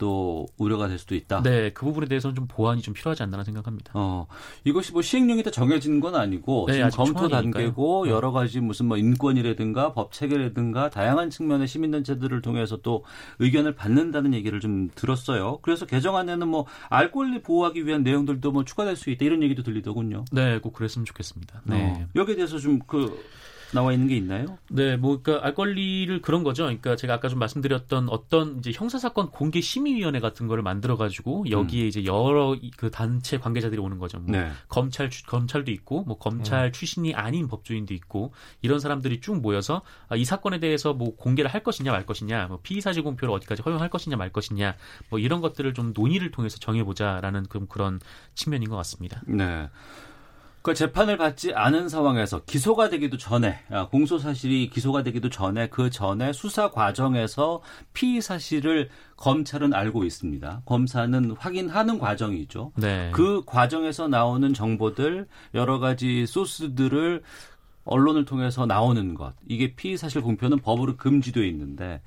또 우려가 될 수도 있다. 네, 그 부분에 대해서는 좀 보완이 좀 필요하지 않나 생각합니다. 어, 이것이 뭐 시행령이 다 정해진 건 아니고 네, 지금 검토 초안이니까요. 단계고 네. 여러 가지 무슨 뭐 인권이라든가 법 체계라든가 다양한 측면의 시민단체들을 통해서 또 의견을 받는다는 얘기를 좀 들었어요. 그래서 개정안에는 뭐 알 권리 보호하기 위한 내용들도 뭐 추가될 수 있다 이런 얘기도 들리더군요. 네, 꼭 그랬으면 좋겠습니다. 네. 어, 여기에 대해서 좀 그 나와 있는 게 있나요? 네, 뭐, 그니까, 알 권리를 그런 거죠. 그러니까, 제가 아까 좀 말씀드렸던 어떤 이제 형사 사건 공개 심의 위원회 같은 거를 만들어 가지고, 여기에 이제 여러 이- 그 단체 관계자들이 오는 거죠. 뭐, 네. 검찰, 출- 검찰도 있고, 뭐, 검찰 출신이 아닌 법조인도 있고, 이런 사람들이 쭉 모여서, 아, 이 사건에 대해서 뭐, 공개를 할 것이냐, 말 것이냐, 뭐, 피의 사실 공표를 어디까지 허용할 것이냐, 말 것이냐, 뭐, 이런 것들을 좀 논의를 통해서 정해 보자라는 그런, 그런 측면인 것 같습니다. 네. 그 재판을 받지 않은 상황에서 기소가 되기도 전에 아, 공소 사실이 기소가 되기도 전에 그 전에 수사 과정에서 피의 사실을 검찰은 알고 있습니다. 검사는 확인하는 과정이죠. 네. 그 과정에서 나오는 정보들 여러 가지 소스들을 언론을 통해서 나오는 것 이게 피의 사실 공표는 법으로 금지되어 있는데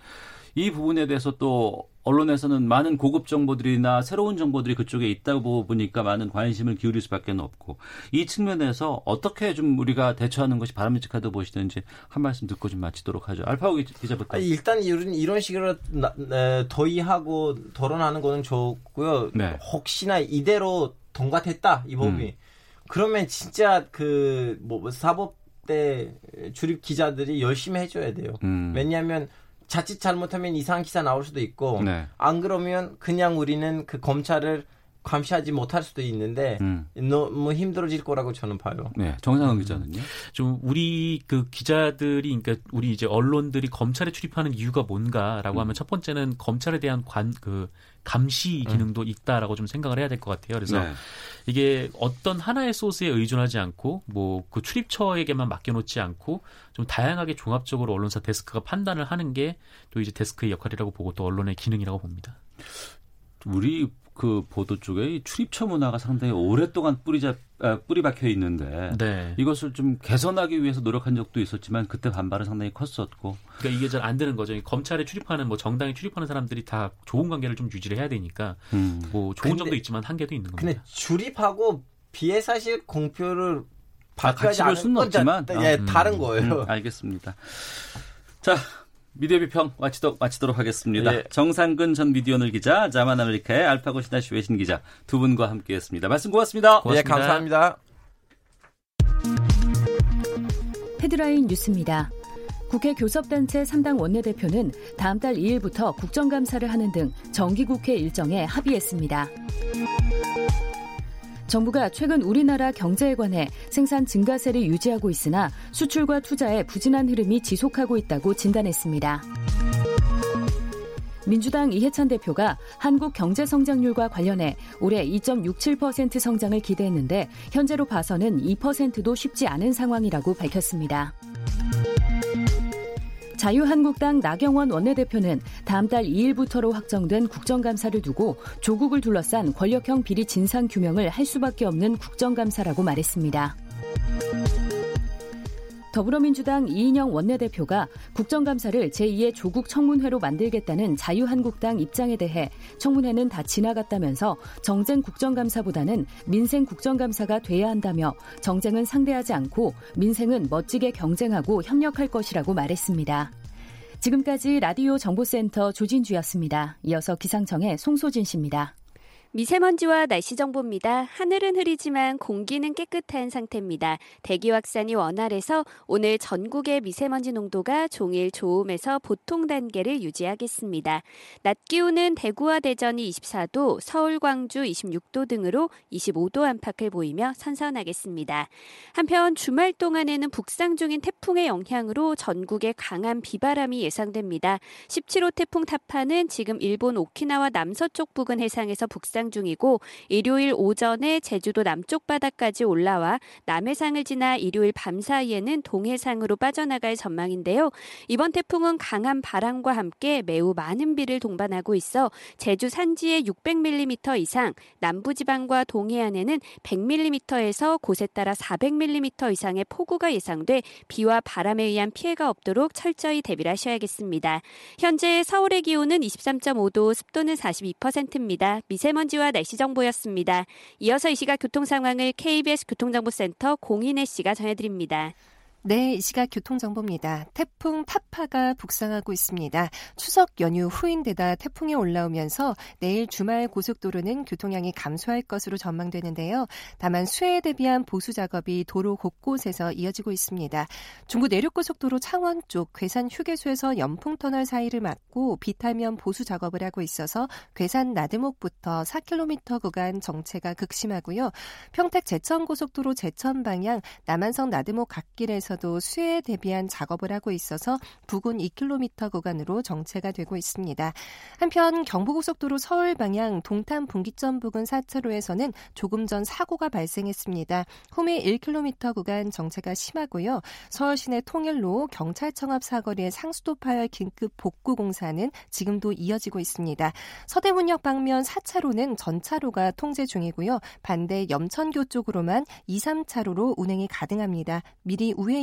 이 부분에 대해서 또 언론에서는 많은 고급 정보들이나 새로운 정보들이 그쪽에 있다고 보니까 많은 관심을 기울일 수밖에 없고 이 측면에서 어떻게 좀 우리가 대처하는 것이 바람직하다고 보시는지 한 말씀 듣고 좀 마치도록 하죠. 알파고 기- 기자부터. 일단 이런, 이런 식으로 나- 에, 도의하고 토론하는 거는 좋고요. 네. 혹시나 이대로 통과됐다 이 법이 음. 그러면 진짜 그 뭐 사법대 출입 기자들이 열심히 해줘야 돼요. 음. 왜냐하면 자칫 잘못하면 이상한 기사 나올 수도 있고 네. 안 그러면 그냥 우리는 그 검찰을 감시하지 못할 수도 있는데 음. 너무 힘들어질 거라고 저는 봐요. 네. 정상훈 기자는요. 좀 우리 그 기자들이 그러니까 우리 이제 언론들이 검찰에 출입하는 이유가 뭔가라고 하면 첫 번째는 검찰에 대한 관 그 감시 기능도 있다라고 좀 생각을 해야 될 것 같아요. 그래서 네. 이게 어떤 하나의 소스에 의존하지 않고 뭐 그 출입처에게만 맡겨놓지 않고 좀 다양하게 종합적으로 언론사 데스크가 판단을 하는 게 또 이제 데스크의 역할이라고 보고 또 언론의 기능이라고 봅니다. 우리 그 보도 쪽에 이 출입처 문화가 상당히 오랫동안 뿌리자 아, 뿌리 박혀 있는데 네. 이것을 좀 개선하기 위해서 노력한 적도 있었지만 그때 반발은 상당히 컸었고 그러니까 이게 잘 안 되는 거죠. 검찰에 출입하는 뭐 정당에 출입하는 사람들이 다 좋은 관계를 좀 유지를 해야 되니까 음. 뭐 좋은 근데- 점도 있지만 한계도 있는 겁니다. 근데 출입하고 비해 사실 공표를 다 발표하지 같이 볼 않은 수는 건 없지만 자- 예, 음. 다른 거예요. 음, 알겠습니다. 자 미디어 비평 마치도, 마치도록 하겠습니다. 예. 정상근 전 미디어널 기자, 자만 아메리카의 알파고 시나시 외신 기자 두 분과 함께했습니다. 말씀 고맙습니다. 예, 감사합니다. 헤드라인 뉴스입니다. 국회 교섭단체 3당 원내대표는 다음 달 2일부터 국정감사를 하는 등 정기국회 일정에 합의했습니다. 정부가 최근 우리나라 경제에 관해 생산 증가세를 유지하고 있으나 수출과 투자에 부진한 흐름이 지속하고 있다고 진단했습니다. 민주당 이해찬 대표가 한국 경제 성장률과 관련해 올해 2.67% 성장을 기대했는데 현재로 봐서는 2%도 쉽지 않은 상황이라고 밝혔습니다. 자유한국당 나경원 원내대표는 다음 달 2일부터로 확정된 국정감사를 두고 조국을 둘러싼 권력형 비리 진상 규명을 할 수밖에 없는 국정감사라고 말했습니다. 더불어민주당 이인영 원내대표가 국정감사를 제2의 조국 청문회로 만들겠다는 자유한국당 입장에 대해 청문회는 다 지나갔다면서 정쟁 국정감사보다는 민생 국정감사가 돼야 한다며 정쟁은 상대하지 않고 민생은 멋지게 경쟁하고 협력할 것이라고 말했습니다. 지금까지 라디오 정보센터 조진주였습니다. 이어서 기상청의 송소진 씨입니다. 미세먼지와 날씨 정보입니다. 하늘은 흐리지만 공기는 깨끗한 상태입니다. 대기 확산이 원활해서 오늘 전국의 미세먼지 농도가 종일 좋음에서 보통 단계를 유지하겠습니다. 낮 기온은 대구와 대전이 24도, 서울, 광주 26도 등으로 25도 안팎을 보이며 선선하겠습니다. 한편 주말 동안에는 북상 중인 태풍의 영향으로 전국에 강한 비바람이 예상됩니다. 17호 태풍 타파는 지금 일본 오키나와 남서쪽 부근 해상에서 북상 중이고 일요일 오전에 제주도 남쪽 바다까지 올라와 남해상을 지나 일요일 밤 사이에는 동해상으로 빠져나갈 전망인데요. 이번 태풍은 강한 바람과 함께 매우 많은 비를 동반하고 있어 제주 산지에 600mm 이상, 남부지방과 동해안에는 100mm에서 곳에 따라 400mm 이상의 폭우가 예상돼 비와 바람에 의한 피해가 없도록 철저히 대비를 하셔야겠습니다. 현재 서울의 기온은 23.5도, 습도는 42%입니다. 미세먼지 와 날씨 정보였습니다. 이어서 이 시각 교통 상황을 KBS 교통정보센터 공인혜 씨가 전해드립니다. 네, 이 시각 교통정보입니다. 태풍 타파가 북상하고 있습니다. 추석 연휴 후인데다 태풍이 올라오면서 내일 주말 고속도로는 교통량이 감소할 것으로 전망되는데요. 다만 수해에 대비한 보수 작업이 도로 곳곳에서 이어지고 있습니다. 중부 내륙고속도로 창원 쪽 괴산 휴게소에서 연풍터널 사이를 막고 비탈면 보수 작업을 하고 있어서 괴산 나드목부터 4km 구간 정체가 극심하고요. 평택 제천고속도로 제천 방향 남한성 나드목 갓길에서 에서도 수해에 대비한 작업을 하고 있어서 부근 2km 구간으로 정체가 되고 있습니다. 한편 경부고속도로 서울 방향 동탄 분기점 부근 4차로에서는 조금 전 사고가 발생했습니다. 후미 1km 구간 정체가 심하고요. 서울 시내 통일로 경찰청 앞 사거리의 상수도 파열 긴급 복구 공사는 지금도 이어지고 있습니다. 서대문역 방면 4차로는 전차로가 통제 중이고요. 반대 염천교 쪽으로만 2, 3차로로 운행이 가능합니다. 미리 우회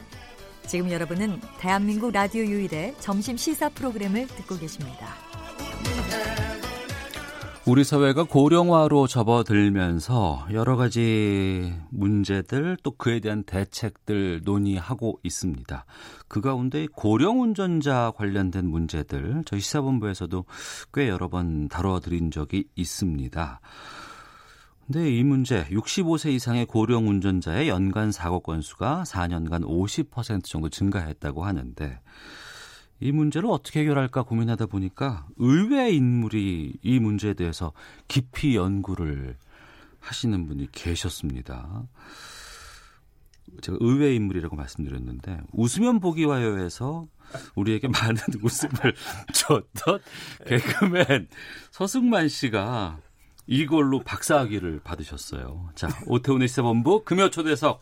지금 여러분은 대한민국 라디오 유일의 점심 시사 프로그램을 듣고 계십니다. 우리 사회가 고령화로 접어들면서 여러 가지 문제들 또 그에 대한 대책들 논의하고 있습니다. 그 가운데 고령 운전자 관련된 문제들 저희 시사본부에서도 꽤 여러 번 다뤄드린 적이 있습니다. 근데 이 문제 65세 이상의 고령 운전자의 연간 사고 건수가 4년간 50% 정도 증가했다고 하는데 이 문제를 어떻게 해결할까 고민하다 보니까 의외 인물이 이 문제에 대해서 깊이 연구를 하시는 분이 계셨습니다. 제가 의외 인물이라고 말씀드렸는데 웃으면 보기 와요에서 우리에게 많은 웃음을 줬던 개그맨 서승만 씨가 이걸로 박사학위를 받으셨어요. 자, 오태훈의 시사본부 금요 초대석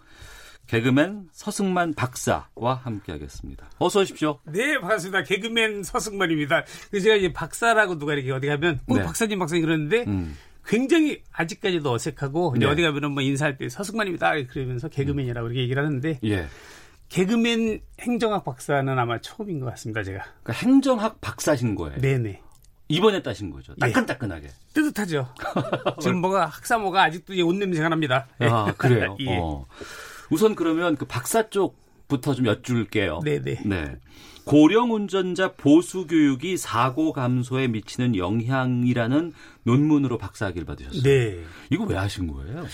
개그맨 서승만 박사와 함께하겠습니다. 어서 오십시오. 네, 반갑습니다. 개그맨 서승만입니다. 그래서 제가 이제 박사라고 누가 이렇게 어디 가면 뭐 네. 박사님 박사님 그러는데 음. 굉장히 아직까지도 어색하고 네. 어디 가면은 뭐 인사할 때 서승만입니다 그러면서 개그맨이라고 이렇게 얘기를 하는데 예. 개그맨 행정학 박사는 아마 처음인 것 같습니다. 제가. 그러니까 행정학 박사신 거예요. 네네. 이번에 따신 거죠. 예. 따끈따끈하게. 뜨뜻하죠. 지금 뭐가 학사모가 아직도 옷 냄새가 납니다. 아, 그래요? 예. 어. 우선 그러면 그 박사 쪽부터 좀 여쭐게요. 네네. 네. 고령 운전자 보수 교육이 사고 감소에 미치는 영향이라는 논문으로 박사학위를 받으셨어요. 네. 이거 왜 하신 거예요?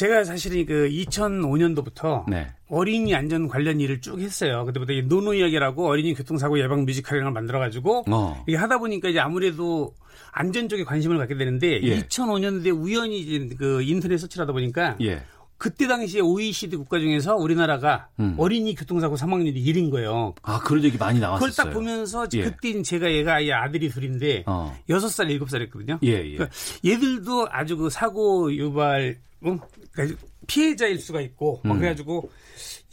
제가 사실은 그 2005년도부터 네. 어린이 안전 관련 일을 쭉 했어요. 그때부터 이 노노 이야기라고 어린이 교통사고 예방 뮤지컬을 만들어가지고 어. 이게 하다 보니까 이제 아무래도 안전 쪽에 관심을 갖게 되는데 예. 2005년도에 우연히 이제 그 인터넷 서치를 하다 보니까 예. 그때 당시에 OECD 국가 중에서 우리나라가 음. 어린이 교통사고 사망률이 1인 거예요. 아, 그런 얘기 많이 나왔었어요. 그걸 딱 보면서 예. 그때 제가 얘가 아들이 둘인데 어. 여섯 살 일곱 살했거든요 예, 예. 그러니까 얘들도 아주 그 사고 유발 어? 그러니까 피해자일 수가 있고 막 음. 그래가지고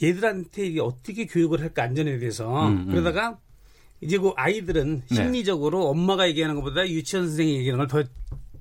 얘들한테 이게 어떻게 교육을 할까 안전에 대해서 음, 음. 그러다가 이제 그 아이들은 네. 심리적으로 엄마가 얘기하는 것보다 유치원 선생이 얘기하는 걸 더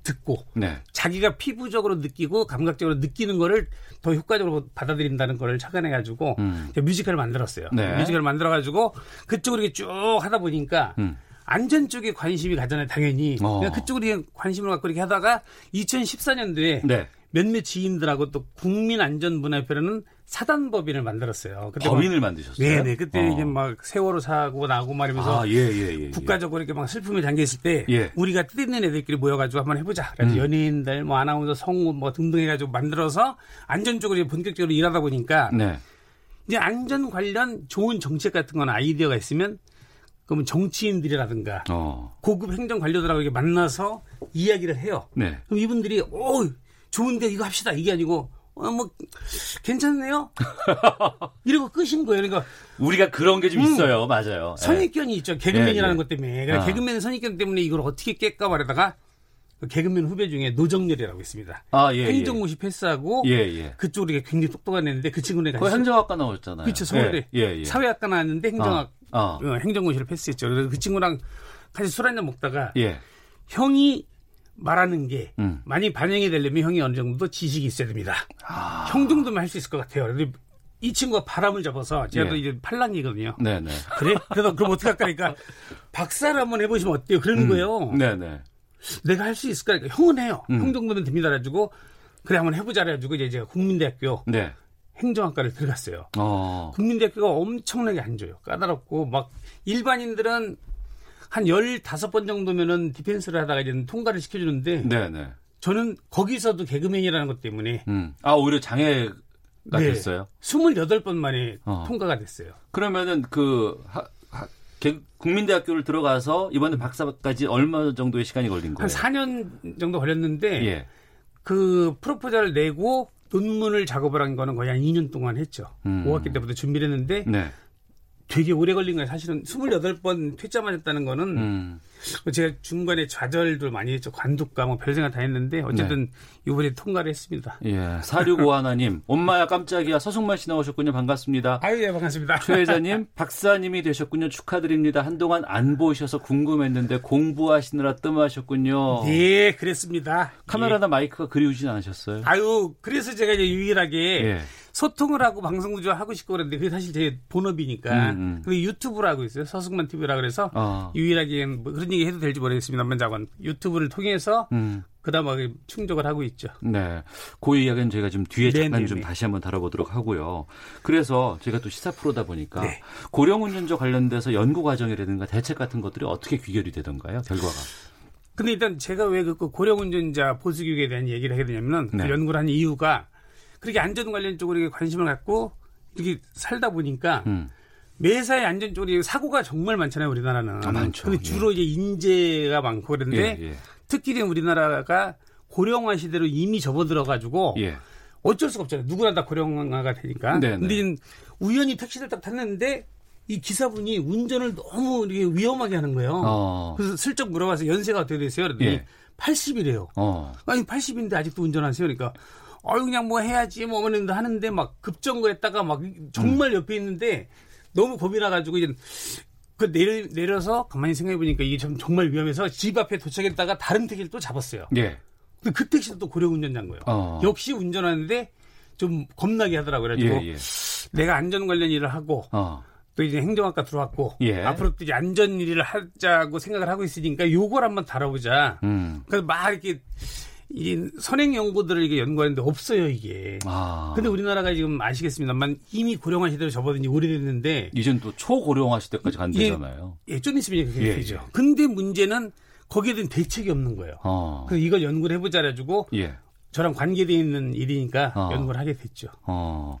듣고 네. 자기가 피부적으로 느끼고 감각적으로 느끼는 거를 더 효과적으로 받아들인다는 거를 착안해 가지고 음. 제가 뮤지컬을 만들었어요. 네. 뮤지컬을 만들어 가지고 그쪽으로 이렇게 쭉 하다 보니까 음. 안전 쪽에 관심이 가잖아요, 당연히. 어. 그쪽으로 관심을 갖고 이렇게 하다가 2014년도에 네. 몇몇 지인들하고 또 국민안전문화협회라는 사단법인을 만들었어요. 그때 법인을 만드셨어요? 네네. 그때 어. 이제 막 세월호 사고 나고 말이면서 아, 예, 예, 예. 국가적으로 이렇게 막 슬픔에 잠겨 있을 때 예. 우리가 뜻 있는 애들끼리 모여가지고 한번 해보자. 그래서 음. 연예인들, 뭐 아나운서, 성우 뭐 등등 해가지고 만들어서 안전 쪽으로 이제 본격적으로 일하다 보니까 네. 이제 안전 관련 좋은 정책 같은 건 아이디어가 있으면 그러면 정치인들이라든가 어. 고급 행정 관료들하고 이렇게 만나서 이야기를 해요. 네. 그럼 이분들이 오 좋은데 이거 합시다 이게 아니고 어 뭐 괜찮네요. 이러고 끝인 거예요. 그러니까 우리가 그런 게좀 음. 있어요. 맞아요. 예. 선입견이 있죠. 개그맨이라는 예, 예. 것 때문에. 그러니까 아. 개그맨 선입견 때문에 이걸 어떻게 깰까 말하다가 그 개그맨 후배 중에 노정렬이라고 있습니다. 아, 예. 예. 행정고시 패스하고 예, 예. 그쪽으로 굉장히 똑똑한 애인데 그 친구는 그 행정학과 나오셨잖아요. 그렇죠. 서울대 예, 예, 예. 사회학과 나왔는데 행정학 아, 아. 어, 행정고시를 패스했죠. 그래서 그 친구랑 같이 술 한잔 먹다가 예. 형이 말하는 게 음. 많이 반영이 되려면 형이 어느 정도 지식이 있어야 됩니다. 형 정도면 할 수 있을 것 같아요. 이 친구가 바람을 잡아서 제가 예. 또 이제 팔랑이거든요. 네, 네. 그래? 그래서 그럼 어떡할까 하니까 박사를 한번 해보시면 어때요? 그러는 거예요. 네, 네. 내가 할 수 있을까? 그러니까 형은 해요. 음. 형 정도면 됩니다. 그래가지고 그래 한번 해보자 그래가지고 이제 제가 국민대학교 네. 행정학과를 들어갔어요. 어. 국민대학교가 엄청나게 안 줘요. 까다롭고 막 일반인들은 한 15번 정도면은 디펜스를 하다가 이제 통과를 시켜주는데 네, 네. 저는 거기서도 개그맨이라는 것 때문에 음. 아, 오히려 장애 가 네. 됐어요? 28번 만에 어. 통과가 됐어요. 그러면은 그 하, 하, 개- 국민대학교를 들어가서 이번에 박사까지 얼마 정도의 시간이 걸린 한 거예요? 4년 정도 걸렸는데 예. 그 프로포즈를 내고 논문을 작업을 한 거는 거의 한 2년 동안 했죠. 음. 5학기 때부터 준비를 했는데 네. 되게 오래 걸린 거예요. 사실은 28번 퇴짜 맞았다는 거는 음. 제가 중간에 좌절도 많이 했죠. 관두과 뭐 별생각 다 했는데 어쨌든 이번에 통과를 했습니다. 예. 4651 하나님. 엄마야 깜짝이야. 서승만 씨 나오셨군요. 반갑습니다. 아유, 예, 반갑습니다. 최 회장님, 박사님이 되셨군요. 축하드립니다. 한동안 안 보이셔서 궁금했는데 공부하시느라 뜸하셨군요. 네, 그랬습니다. 카메라나 마이크가 그리우진 않으셨어요? 예. 아유, 그래서 제가 이제 유일하게 예. 소통을 하고 방송도 좀 하고 싶고 그랬는데 그게 사실 제 본업이니까. 음, 음. 근데 유튜브를 하고 있어요. 서승만 TV라 그래서 어. 유일하게 뭐 그런 얘기 해도 될지 모르겠습니다만 자건 유튜브를 통해서 음. 그다음에 충족을 하고 있죠. 네. 그 이야기는 저희가 좀 뒤에 잠깐 네네네. 좀 다시 한번 다뤄보도록 하고요. 그래서 제가 또 시사 프로다 보니까 네. 고령 운전자 관련돼서 연구 과정이라든가 대책 같은 것들이 어떻게 귀결이 되던가요? 결과가. 근데 일단 제가 왜 그 고령 운전자 보수 교육에 대한 얘기를 하게 되냐면은 네. 그 연구를 한 이유가 그렇게 안전 관련 쪽으로 관심을 갖고 이렇게 살다 보니까 음. 매사에 안전 쪽으로 사고가 정말 많잖아요, 우리나라는. 아, 많죠. 근데 주로 이제 인재가 많고 그런데 예, 예. 특히 우리나라가 고령화 시대로 이미 접어들어 가지고 예. 어쩔 수가 없잖아요. 누구나 다 고령화가 되니까. 네네. 근데 지금 우연히 택시를 딱 탔는데 이 기사분이 운전을 너무 이렇게 위험하게 하는 거예요. 어. 그래서 슬쩍 물어봐서 연세가 어떻게 되세요? 그랬더니 예. 80이래요. 어. 아니 80인데 아직도 운전하세요? 그러니까 어유 그냥 뭐 해야지 뭐 어머님도 하는데 막 급정거 했다가 막 정말 옆에 있는데 너무 겁이 나가지고 이제 그 내려, 내려서 가만히 생각해 보니까 이게 좀 정말 위험해서 집 앞에 도착했다가 다른 택시를 또 잡았어요. 예. 근데 그 택시도 또 고령 운전자인 거예요. 어. 역시 운전하는데 좀 겁나게 하더라고요. 그래가지고 예, 예. 내가 안전 관련 일을 하고 어. 또 이제 행정학과 들어왔고 예. 앞으로 또 이제 안전 일을 하자고 생각을 하고 있으니까 요걸 한번 다뤄보자. 음. 그래서 막 이렇게 이 선행 연구들을 이게 연구하는데 없어요 이게. 아. 근데 우리나라가 지금 아시겠습니다만 이미 고령화 시대로 접어든 지 오래됐는데 이젠 또 초고령화 시대까지 예. 간대잖아요. 예, 좀 있으면 그게 예, 되죠. 예. 근데 문제는 거기에 대한 대책이 없는 거예요. 어. 그래서 이걸 연구를 해보자 해가지고 예. 저랑 관계되어 있는 일이니까 어. 연구를 하게 됐죠. 어.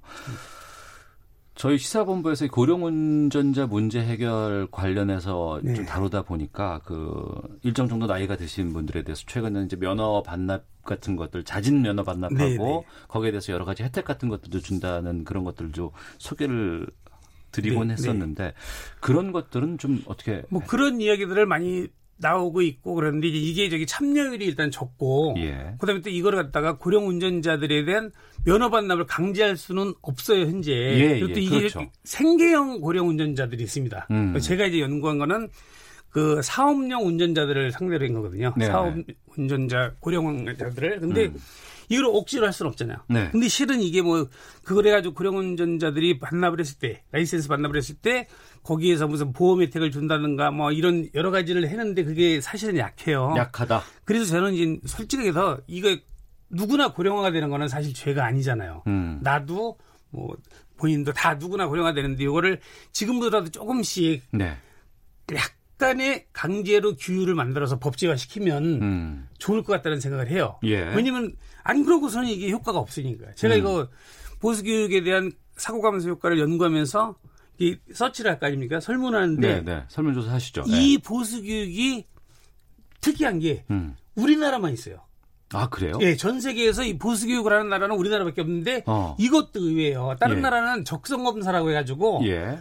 저희 시사본부에서 이 고령운전자 문제 해결 관련해서 네. 좀 다루다 보니까 그 일정 정도 나이가 드신 분들에 대해서 최근에 이제 면허 반납 같은 것들 자진 면허 반납하고 네, 네. 거기에 대해서 여러 가지 혜택 같은 것들도 준다는 그런 것들도 소개를 드리곤 네, 했었는데 그런 것들은 좀 어떻게 뭐 그런 이야기들을 많이 나오고 있고 그러는데 이제 이게 저기 참여율이 일단 적고 예. 그다음에 또 이걸 갖다가 고령 운전자들에 대한 면허 반납을 강제할 수는 없어요 현재. 예, 그리고 또 예, 이게 그렇죠. 생계형 고령 운전자들이 있습니다. 음. 제가 이제 연구한 거는 그 사업용 운전자들을 상대로 한 거거든요. 네. 사업 운전자 고령 운전자들을. 근데 음. 이걸 억지로 할 수는 없잖아요. 네. 근데 실은 이게 뭐 그걸 해가지고 고령 운전자들이 반납을 했을 때 라이센스 반납을 했을 때 거기에서 무슨 보험 혜택을 준다든가 뭐 이런 여러 가지를 했는데 그게 사실은 약해요. 약하다. 그래서 저는 이제 솔직히 해서 이거 누구나 고령화가 되는 거는 사실 죄가 아니잖아요. 음. 나도 뭐 본인도 다 누구나 고령화 되는데 이거를 지금보다도 조금씩 네. 약간의 강제로 규율을 만들어서 법제화 시키면 음. 좋을 것 같다는 생각을 해요. 예. 왜냐면 안 그러고서는 이게 효과가 없으니까. 제가 음. 이거 보수 교육에 대한 사고 감소 효과를 연구하면서 이 서치를 할 거 아닙니까? 설문하는데 네, 네. 설문조사 하시죠. 이 보수 교육이 특이한 게 음. 우리나라만 있어요. 아, 그래요? 예, 전 세계에서 이 보수 교육을 하는 나라는 우리나라밖에 없는데 어. 이것도 의외예요. 다른 예. 나라는 적성 검사라고 해가지고 예.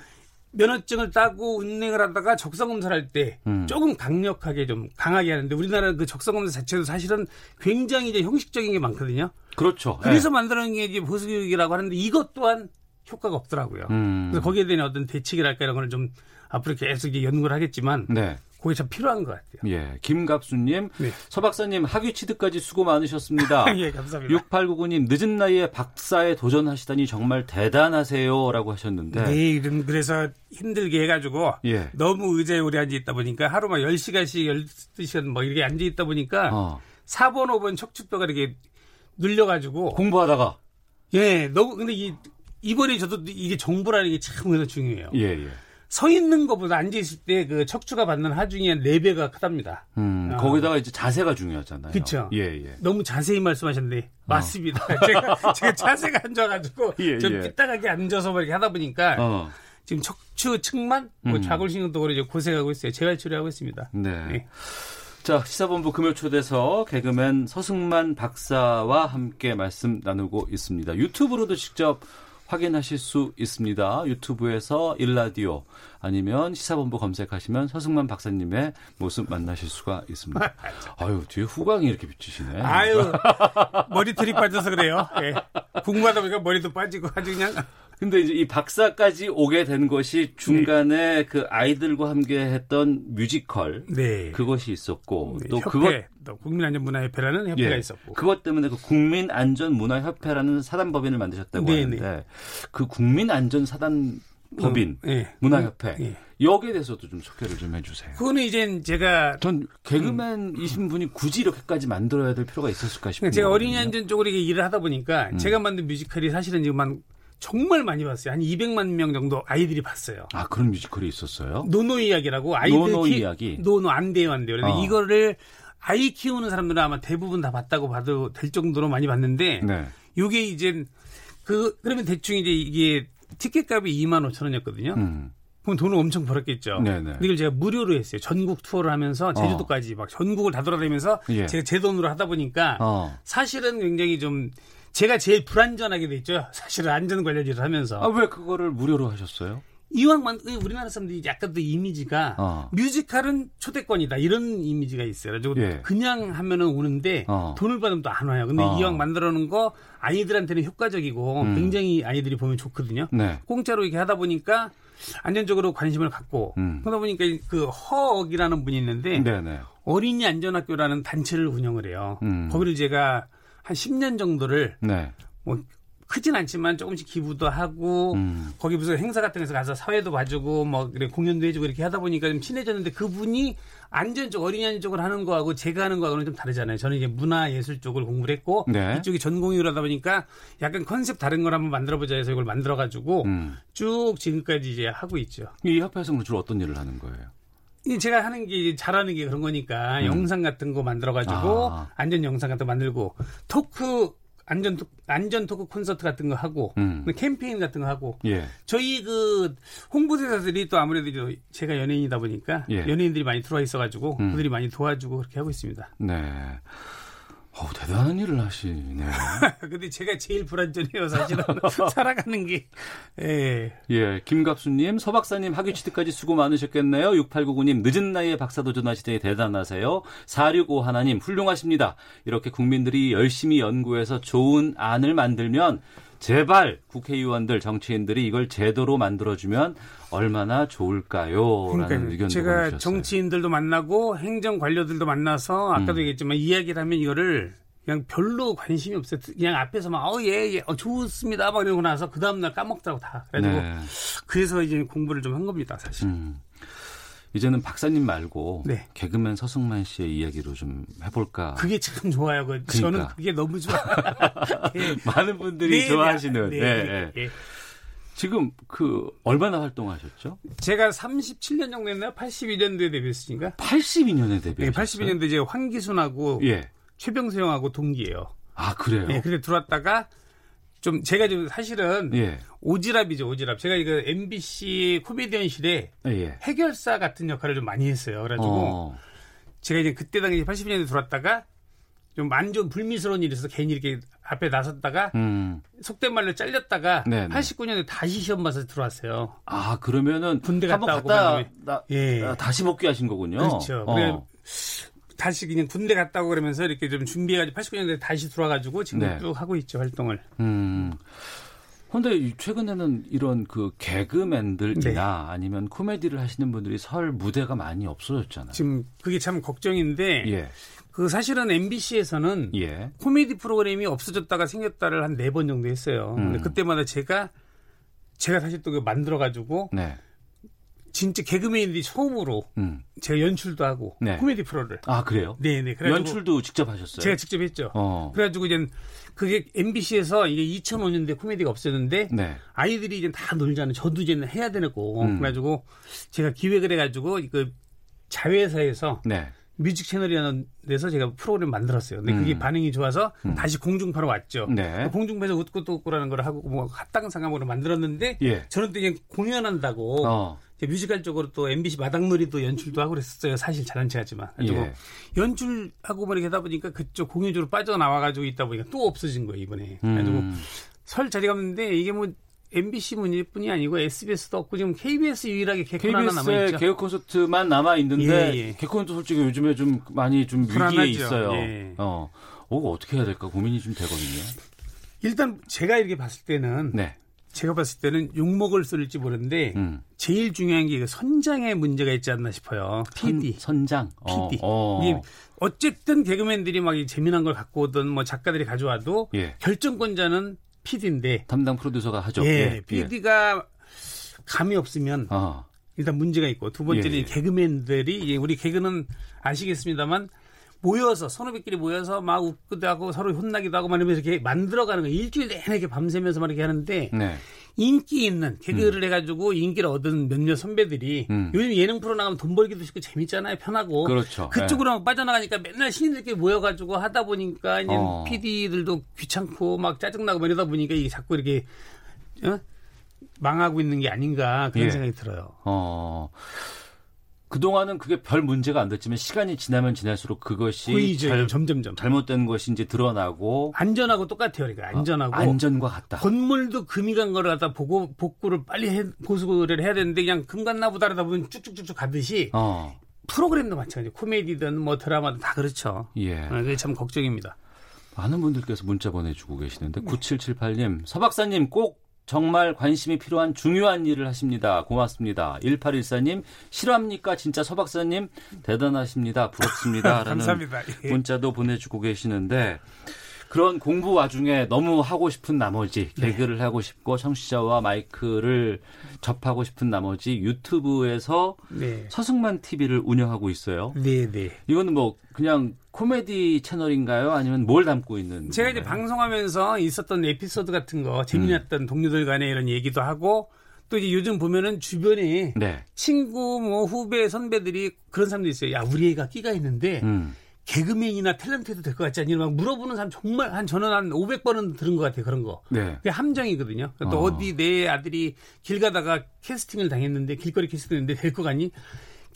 면허증을 따고 운행을 하다가 적성 검사를 할때 음. 조금 강력하게 좀 강하게 하는데 우리나라는 그 적성 검사 자체도 사실은 굉장히 이제 형식적인 게 많거든요. 그렇죠. 그래서 만들어낸 게 이제 보수 교육이라고 하는데 이것 또한 효과가 없더라고요. 음. 그래서 거기에 대한 어떤 대책이랄까 이런 거는 좀 앞으로 계속 연구를 하겠지만 네. 그게 참 필요한 것 같아요. 예. 김갑수님, 네. 서 박사님 학위 취득까지 수고 많으셨습니다. 예, 감사합니다. 6899님, 늦은 나이에 박사에 도전하시다니 정말 대단하세요. 라고 하셨는데. 네, 이런 그래서 힘들게 해가지고 예. 너무 의자에 오래 앉아 있다 보니까 하루 막 10시간씩 12시간 뭐 이렇게 앉아 있다 보니까 어. 4번, 5번 척추뼈가 이렇게 눌려가지고 공부하다가. 예, 너무 근데 이 이번에 저도 이게 정보라는 게 참 중요해요. 예, 예. 서 있는 것보다 앉아 있을 때 그 척추가 받는 하중이 한 4배가 크답니다. 음, 아. 거기다가 이제 자세가 중요하잖아요. 그쵸. 예, 예. 너무 자세히 말씀하셨는데 맞습니다. 제가 제가 자세가 안 좋아가지고 어. 예, 좀 예. 삐딱하게 앉아서 막 이렇게 하다 보니까 어. 지금 척추 측만 뭐 음. 좌골신경도 이제 고생하고 있어요. 재활 치료하고 있습니다. 네. 네. 자, 시사본부 금요 초대서 개그맨 서승만 박사와 함께 말씀 나누고 있습니다. 유튜브로도 직접 확인하실 수 있습니다. 유튜브에서 일라디오 아니면 시사본부 검색하시면 서승만 박사님의 모습 만나실 수가 있습니다. 아유, 뒤에 후광이 이렇게 비치시네. 아유 머리털이 빠져서 그래요. 예. 공부하다 보니까 머리도 빠지고 아주 그냥 근데 이제 이 박사까지 오게 된 것이 중간에 그 아이들과 함께 했던 뮤지컬 네. 그것이 있었고 또 협회, 그것 또 국민안전문화협회라는 협회가 예. 있었고 그것 때문에 그 국민안전문화협회라는 사단법인을 만드셨다고 네네. 하는데 그 국민안전사단 법인 음, 예. 문화협회 예. 여기에 대해서도 좀 소개를 좀 해주세요. 그거는 이제 제가 전 개그맨이신 분이 굳이 이렇게까지 만들어야 될 필요가 있었을까 싶어요. 제가 어린이 안전 쪽으로 이렇게 일을 하다 보니까 음. 제가 만든 뮤지컬이 사실은 지금 한 정말 많이 봤어요. 한 200만 명 정도 아이들이 봤어요. 아 그런 뮤지컬이 있었어요? 노노 이야기라고 아이들 노노 키- 이야기? no no 안 돼요 안 돼요. 어. 이거를 아이 키우는 사람들은 아마 대부분 다 봤다고 봐도 될 정도로 많이 봤는데 네. 요게 이제 그 그러면 대충 이제 이게 티켓 값이 2만 5천 원이었거든요. 음. 그럼 돈을 엄청 벌었겠죠. 네네. 근데 이걸 제가 무료로 했어요. 전국 투어를 하면서 제주도까지 막 전국을 다 돌아다니면서 예. 제가 제 돈으로 하다 보니까 어. 사실은 굉장히 좀 제가 제일 불안전하게 돼 있죠. 사실은 안전 관련 일을 하면서 아 왜 그거를 무료로 하셨어요? 이왕 만 우리나라 사람들이 약간 또 이미지가 어. 뮤지컬은 초대권이다 이런 이미지가 있어요. 그래서 예. 그냥 하면은 오는데 어. 돈을 받으면 또 안 와요. 근데 어. 이왕 만들어 놓은 거 아이들한테는 효과적이고 음. 굉장히 아이들이 보면 좋거든요. 네. 공짜로 이렇게 하다 보니까 안전적으로 관심을 갖고 음. 그러다 보니까 그 허억이라는 분이 있는데 네네. 어린이 안전학교라는 단체를 운영을 해요. 음. 거기를 제가 한 10년 정도를 네. 뭐 크진 않지만 조금씩 기부도 하고 음. 거기 무슨 행사 같은 데서 가서 사회도 봐주고 뭐 그래 공연도 해주고 이렇게 하다 보니까 좀 친해졌는데 그분이 안전 쪽 어린이 안전 쪽을 하는 거하고 제가 하는 거하고는 좀 다르잖아요. 저는 이제 문화 예술 쪽을 공부를 했고 네. 이쪽이 전공이로 하다 보니까 약간 컨셉 다른 걸 한번 만들어 보자 해서 이걸 만들어 가지고 음. 쭉 지금까지 이제 하고 있죠. 이 협회에서는 주로 어떤 일을 하는 거예요? 이 제가 하는 게 잘하는 게 그런 거니까 음. 영상 같은 거 만들어 가지고 아. 안전 영상 같은 거 만들고 토크 안전 토- 안전 토크 콘서트 같은 거 하고 음. 캠페인 같은 거 하고 예. 저희 그 홍보대사들이 또 아무래도 저 제가 연예인이다 보니까 예. 연예인들이 많이 들어와 있어가지고 음. 그들이 많이 도와주고 그렇게 하고 있습니다. 네. 어우, 대단한 일을 하시네요. 근데 제가 제일 불안전해요 사실은 살아가는 게 예. 예, 김갑수님, 서박사님 학위 취득까지 수고 많으셨겠네요. 6899님, 늦은 나이에 박사 도전하시더니 대단하세요. 465 하나님, 훌륭하십니다. 이렇게 국민들이 열심히 연구해서 좋은 안을 만들면 제발 국회의원들, 정치인들이 이걸 제도로 만들어주면 얼마나 좋을까요? 라는 그러니까 의견도 제가 보내주셨어요. 정치인들도 만나고 행정 관료들도 만나서 아까도 음. 얘기했지만 이야기를 하면 이거를 그냥 별로 관심이 없어요. 그냥 앞에서 막, 어, 예, 예, 어, 좋습니다. 막 이러고 나서 그 다음날 까먹더라고 다. 그래가지고 네. 그래서 이제 공부를 좀 한 겁니다, 사실. 음. 이제는 박사님 말고 네. 개그맨 서승만 씨의 이야기로 좀 해볼까. 그게 참 좋아요. 그 저는 그러니까. 그게 너무 좋아요. 예. 많은 분들이 네, 좋아하시는. 네, 네, 네, 네. 예. 지금 그 얼마나 활동하셨죠? 제가 37년 정도 했나요? 82년도에 데뷔했으니까. 82년에 데뷔. 네, 82년도에 제가 황기순하고 예. 최병수 형하고 동기예요. 아 그래요. 네, 그래 들어왔다가 좀 제가 좀 사실은 예. 오지랖이죠, 오지랖. 제가 이거 MBC 코미디언실에 예. 해결사 같은 역할을 좀 많이 했어요. 그래가지고 어. 제가 이제 그때 당시 82년에 들어왔다가 좀 안 좋은 불미스러운 일이 있어서 괜히 이렇게 앞에 나섰다가 음. 속된 말로 잘렸다가 네네. 89년에 다시 시험 봐서 들어왔어요. 아 그러면은 군대 한번 갔다 오고 갔다 그다음에 나, 예. 아, 다시 복귀하신 거군요. 그렇죠. 어. 다시 그냥 군대 갔다 오고 그러면서 이렇게 좀 준비해가지고 89년에 다시 들어와가지고 지금 네. 쭉 하고 있죠 활동을. 음. 근데 이- 최근에는 이런 그 개그맨들이나 네. 아니면 코미디를 하시는 분들이 설 무대가 많이 없어졌잖아요. 지금 그게 참 걱정인데 예. 그 사실은 MBC에서는 예. 코미디 프로그램이 없어졌다가 생겼다를 한 네 번 정도 했어요. 근데 음. 그때마다 제가 제가 사실 또 만들어 가지고 네. 진짜 개그맨들이 처음으로 음. 제가 연출도 하고 네. 코미디 프로를 아 그래요? 네네 연출도 직접 하셨어요? 제가 직접 했죠. 어. 그래가지고 이제 그게 MBC에서 이게 2005년대 코미디가 없었는데 네. 아이들이 이제 다 놀잖아요. 저도 이제 해야 되고 음. 그래가지고 제가 기획을 해가지고 그 자회사에서 네. 뮤직 채널이라는 데서 제가 프로그램 만들었어요. 근데 그게 음. 반응이 좋아서 다시 공중파로 왔죠. 네. 공중파에서 웃고 또 웃고라는 걸 하고 뭐 합당 상암으로 만들었는데 예. 저는 또 이제 공연한다고 어. 뮤지컬 쪽으로 또 MBC 마당놀이도 연출도 하고 그랬었어요. 사실 잘난 체 하지만. 그래가지고 예. 연출하고 뭐 이렇게 하다 보니까 그쪽 공연 쪽으로 빠져나와가지고 있다 보니까 또 없어진 거예요, 이번에. 그래가지고 음. 설 자리가 없는데 이게 뭐 MBC 문제뿐이 아니고 SBS도 없고 지금 KBS 유일하게 개콘 하나 KBS의 남아 있죠. 개그 콘서트만 남아 있는데 예, 예. 개콘도 솔직히 요즘에 좀 많이 좀 위기에 불안하죠. 있어요. 예. 어, 어 어떻게 해야 될까 고민이 좀 되거든요. 일단 제가 이렇게 봤을 때는 네. 제가 봤을 때는 욕먹을 소리일지 모르는데 음. 제일 중요한 게그 선장에 문제가 있지 않나 싶어요. PD. 선, 장 PD. 어, 어. 어쨌든 개그맨들이 막이 재미난 걸 갖고 오든 뭐 작가들이 가져와도 예. 결정권자는 PD인데 담당 프로듀서가 하죠. 예, PD가 감이 없으면 어. 일단 문제가 있고 두 번째는 예, 예. 개그맨들이 우리 개그는 아시겠습니다만 모여서 선후배끼리 모여서 막 웃기도 하고 서로 혼나기도 하고 막 이러면서 이렇게 만들어가는 거 일주일 내내 이렇게 밤새면서 막 이렇게 하는데 네. 인기 있는 개그를 해가지고 인기를 얻은 몇몇 선배들이 음. 요즘 예능 프로 나가면 돈 벌기도 쉽고 재밌잖아요 편하고 그렇죠. 그쪽으로 막 빠져나가니까 맨날 신인들끼리 모여가지고 하다 보니까 이제 어. PD들도 귀찮고 막 짜증나고 막 이러다 보니까 이게 자꾸 이렇게 어? 망하고 있는 게 아닌가 그런 예. 생각이 들어요. 어. 그동안은 그게 별 문제가 안 됐지만 시간이 지나면 지날수록 그것이 보이죠. 잘, 점점점. 잘못된 것이 이제 드러나고 안전하고 똑같아요. 그러니까 안전하고 어, 안전과 같다. 건물도 금이 간 거를 갖다 보고 복구를 빨리 해, 보수를 해야 되는데 그냥 금 갔나 보다 하다 보면 쭉쭉쭉쭉 가듯이 어. 프로그램도 마찬가지. 코미디든 뭐 드라마든 다 그렇죠. 예. 어, 그게 참 걱정입니다. 많은 분들께서 문자 보내주고 계시는데 9778님 서 박사님 꼭 정말 관심이 필요한 중요한 일을 하십니다. 고맙습니다. 1814님 실화입니까? 진짜 서 박사님 대단하십니다. 부럽습니다. 라는 감사합니다. 예. 문자도 보내주고 계시는데 그런 공부 와중에 너무 하고 싶은 나머지 네. 개그를 하고 싶고 청취자와 마이크를 접하고 싶은 나머지 유튜브에서 네. 서승만 TV를 운영하고 있어요. 네, 네. 이거는 뭐 그냥 코미디 채널인가요? 아니면 뭘 담고 있는? 제가 이제 건가요? 방송하면서 있었던 에피소드 같은 거 재미났던 음. 동료들 간의 이런 얘기도 하고 또 이제 요즘 보면은 주변에 네. 친구 뭐 후배 선배들이 그런 사람도 있어요. 야 우리 애가 끼가 있는데 음. 개그맨이나 탤런트 해도 될 것 같지 않니? 막 물어보는 사람 정말 한 저는 한 500번은 들은 것 같아요. 그런 거. 네. 그게 함정이거든요. 또 어. 어. 디 내 아들이 길 가다가 캐스팅을 당했는데 길거리 캐스팅했는데 될 것 같니?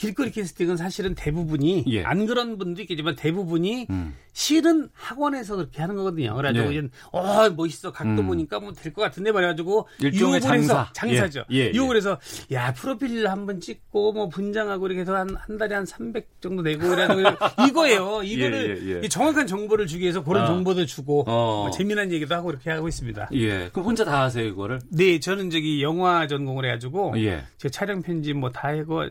길거리 캐스팅은 사실은 대부분이 예. 안 그런 분도 있겠지만 대부분이 음. 실은 학원에서 그렇게 하는 거거든요. 그래가지고 네. 이제 어 멋있어 각도 음. 보니까 뭐 될 것 같은데 말해가지고 일종의 장사. 장사죠. 예, 예, 예. 유혹을 해서 야 프로필 한번 찍고 뭐 분장하고 이렇게 해서 한, 한 달에 한 300 정도 내고 그래가지고 이거예요. 이거를 예, 예, 예. 이 정확한 정보를 주기 위해서 그런 아. 정보도 주고 어. 뭐 재미난 얘기도 하고 이렇게 하고 있습니다. 예. 그럼 혼자 다 하세요, 이거를? 네, 저는 저기 영화 전공을 해가지고 예. 제 촬영 편집 뭐 다 하고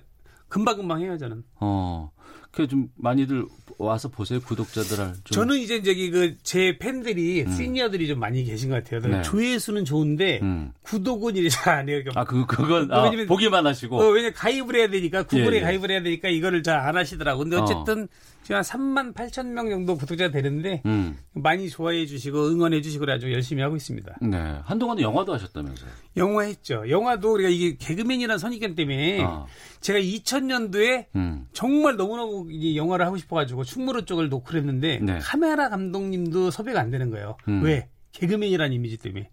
금방금방 해요 저는. 어. 그좀 많이들 와서 보세요, 구독자들을. 좀. 저는 이제 저기 그 제 팬들이 음. 시니어들이 좀 많이 계신 것 같아요. 네. 조회수는 좋은데 음. 구독은 이제 잘 안 해요. 그러니까 아, 그, 그건, 아, 왜냐면- 보기만 하시고. 어, 왜냐 가입을 해야 되니까 구글에 예, 예. 가입을 해야 되니까 이거를 잘 안 하시더라고. 근데 어. 어쨌든 지금 한 3만 8천 명 정도 구독자가 되는데 음. 많이 좋아해 주시고 응원해 주시고 아주 열심히 하고 있습니다. 네. 한동안은 영화도 하셨다면서요. 영화 했죠. 영화도 우리가 이게 개그맨이라는 선입견 때문에 아. 제가 2000년도에 음. 정말 너무너무 이 영화를 하고 싶어가지고 충무로 쪽을 노크를 했는데 네. 카메라 감독님도 섭외가 안 되는 거예요. 음. 왜? 개그맨이라는 이미지 때문에.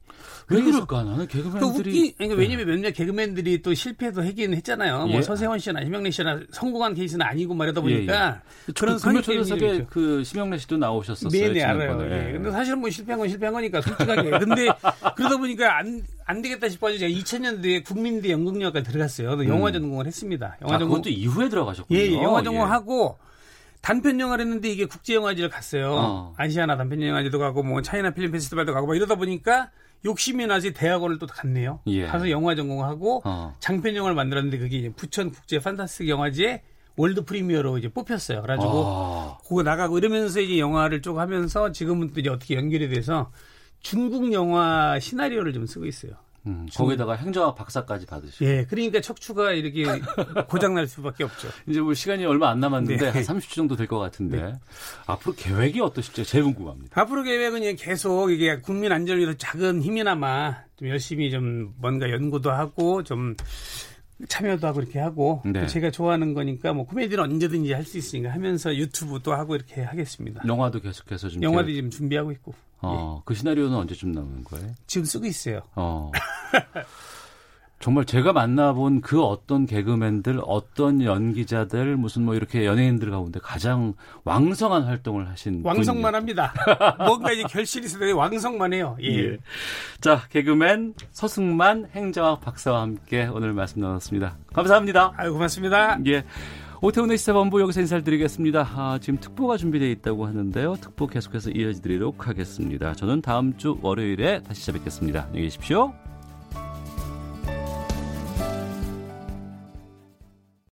왜 그럴까? 나는 그 개그맨들이. 웃기, 그러니까 왜냐면 몇몇 개그맨들이 또 실패도 하긴 했잖아요. 예. 뭐 서세원 씨나 심영래 씨나 성공한 케이스는 아니고 말하다 보니까 그런 그 금요초대석에 선입견이 그 심영래 씨도 나오셨었어요. 네네 알아요. 지난번에. 예. 근데 사실은 뭐 실패한 건 실패한 거니까 솔직하게. 근데 그러다 보니까 안, 안 되겠다 싶어가지고 제가 2000년도에 국민대 연극영화과 들어갔어요. 영화 전공을 했습니다. 영화 아, 전공. 그것도 이후에 들어가셨군요. 예, 예, 영화 전공하고 단편 영화를 했는데 이게 국제 영화제를 갔어요. 어. 아시아나 단편 영화제도 가고 뭐 차이나 필름 페스티벌도 가고 막 이러다 보니까 욕심이 나서 대학원을 또 갔네요. 예. 가서 영화 전공하고 어. 장편 영화를 만들었는데 그게 이제 부천 국제 판타스틱 영화제 world premiere로 이제 뽑혔어요. 그래가지고 아. 그거 나가고 이러면서 이제 영화를 쭉 하면서 지금은 또 이제 어떻게 연결이 돼서 중국 영화 시나리오를 좀 쓰고 있어요. 음, 거기다가 행정학 박사까지 받으시고. 예, 그러니까 척추가 이렇게 고장 날 수밖에 없죠. 이제 뭐 시간이 얼마 안 남았는데 네. 한 30초 정도 될 것 같은데 앞으로 계획이 어떠실지 제일 궁금합니다. 앞으로 계획은 이제 계속 이게 국민 안전을 위해서 작은 힘이나마 좀 열심히 좀 뭔가 연구도 하고 좀 참여도 하고 이렇게 하고 네. 또 제가 좋아하는 거니까 뭐 코미디는 언제든지 할 수 있으니까 하면서 유튜브도 하고 이렇게 하겠습니다. 영화도 계속해서 좀 영화도 계획- 지금 준비하고 있고 어, 그 시나리오는 언제쯤 나오는 거예요? 지금 쓰고 있어요. 어. 정말 제가 만나본 그 어떤 개그맨들, 어떤 연기자들, 무슨 뭐 이렇게 연예인들 가운데 가장 왕성한 활동을 하신 왕성만 분이에요. 합니다. 뭔가 이제 결실이 때 왕성만 해요. 예. 예. 자, 개그맨 서승만 행정학 박사와 함께 오늘 말씀 나눴습니다. 감사합니다. 아유 고맙습니다. 예. 오태훈의 시사본부 여기서 인사를 드리겠습니다. 아, 지금 특보가 준비되어 있다고 하는데요. 특보 계속해서 이어드리도록 하겠습니다. 저는 다음 주 월요일에 다시 찾아뵙겠습니다. 안녕히 계십시오.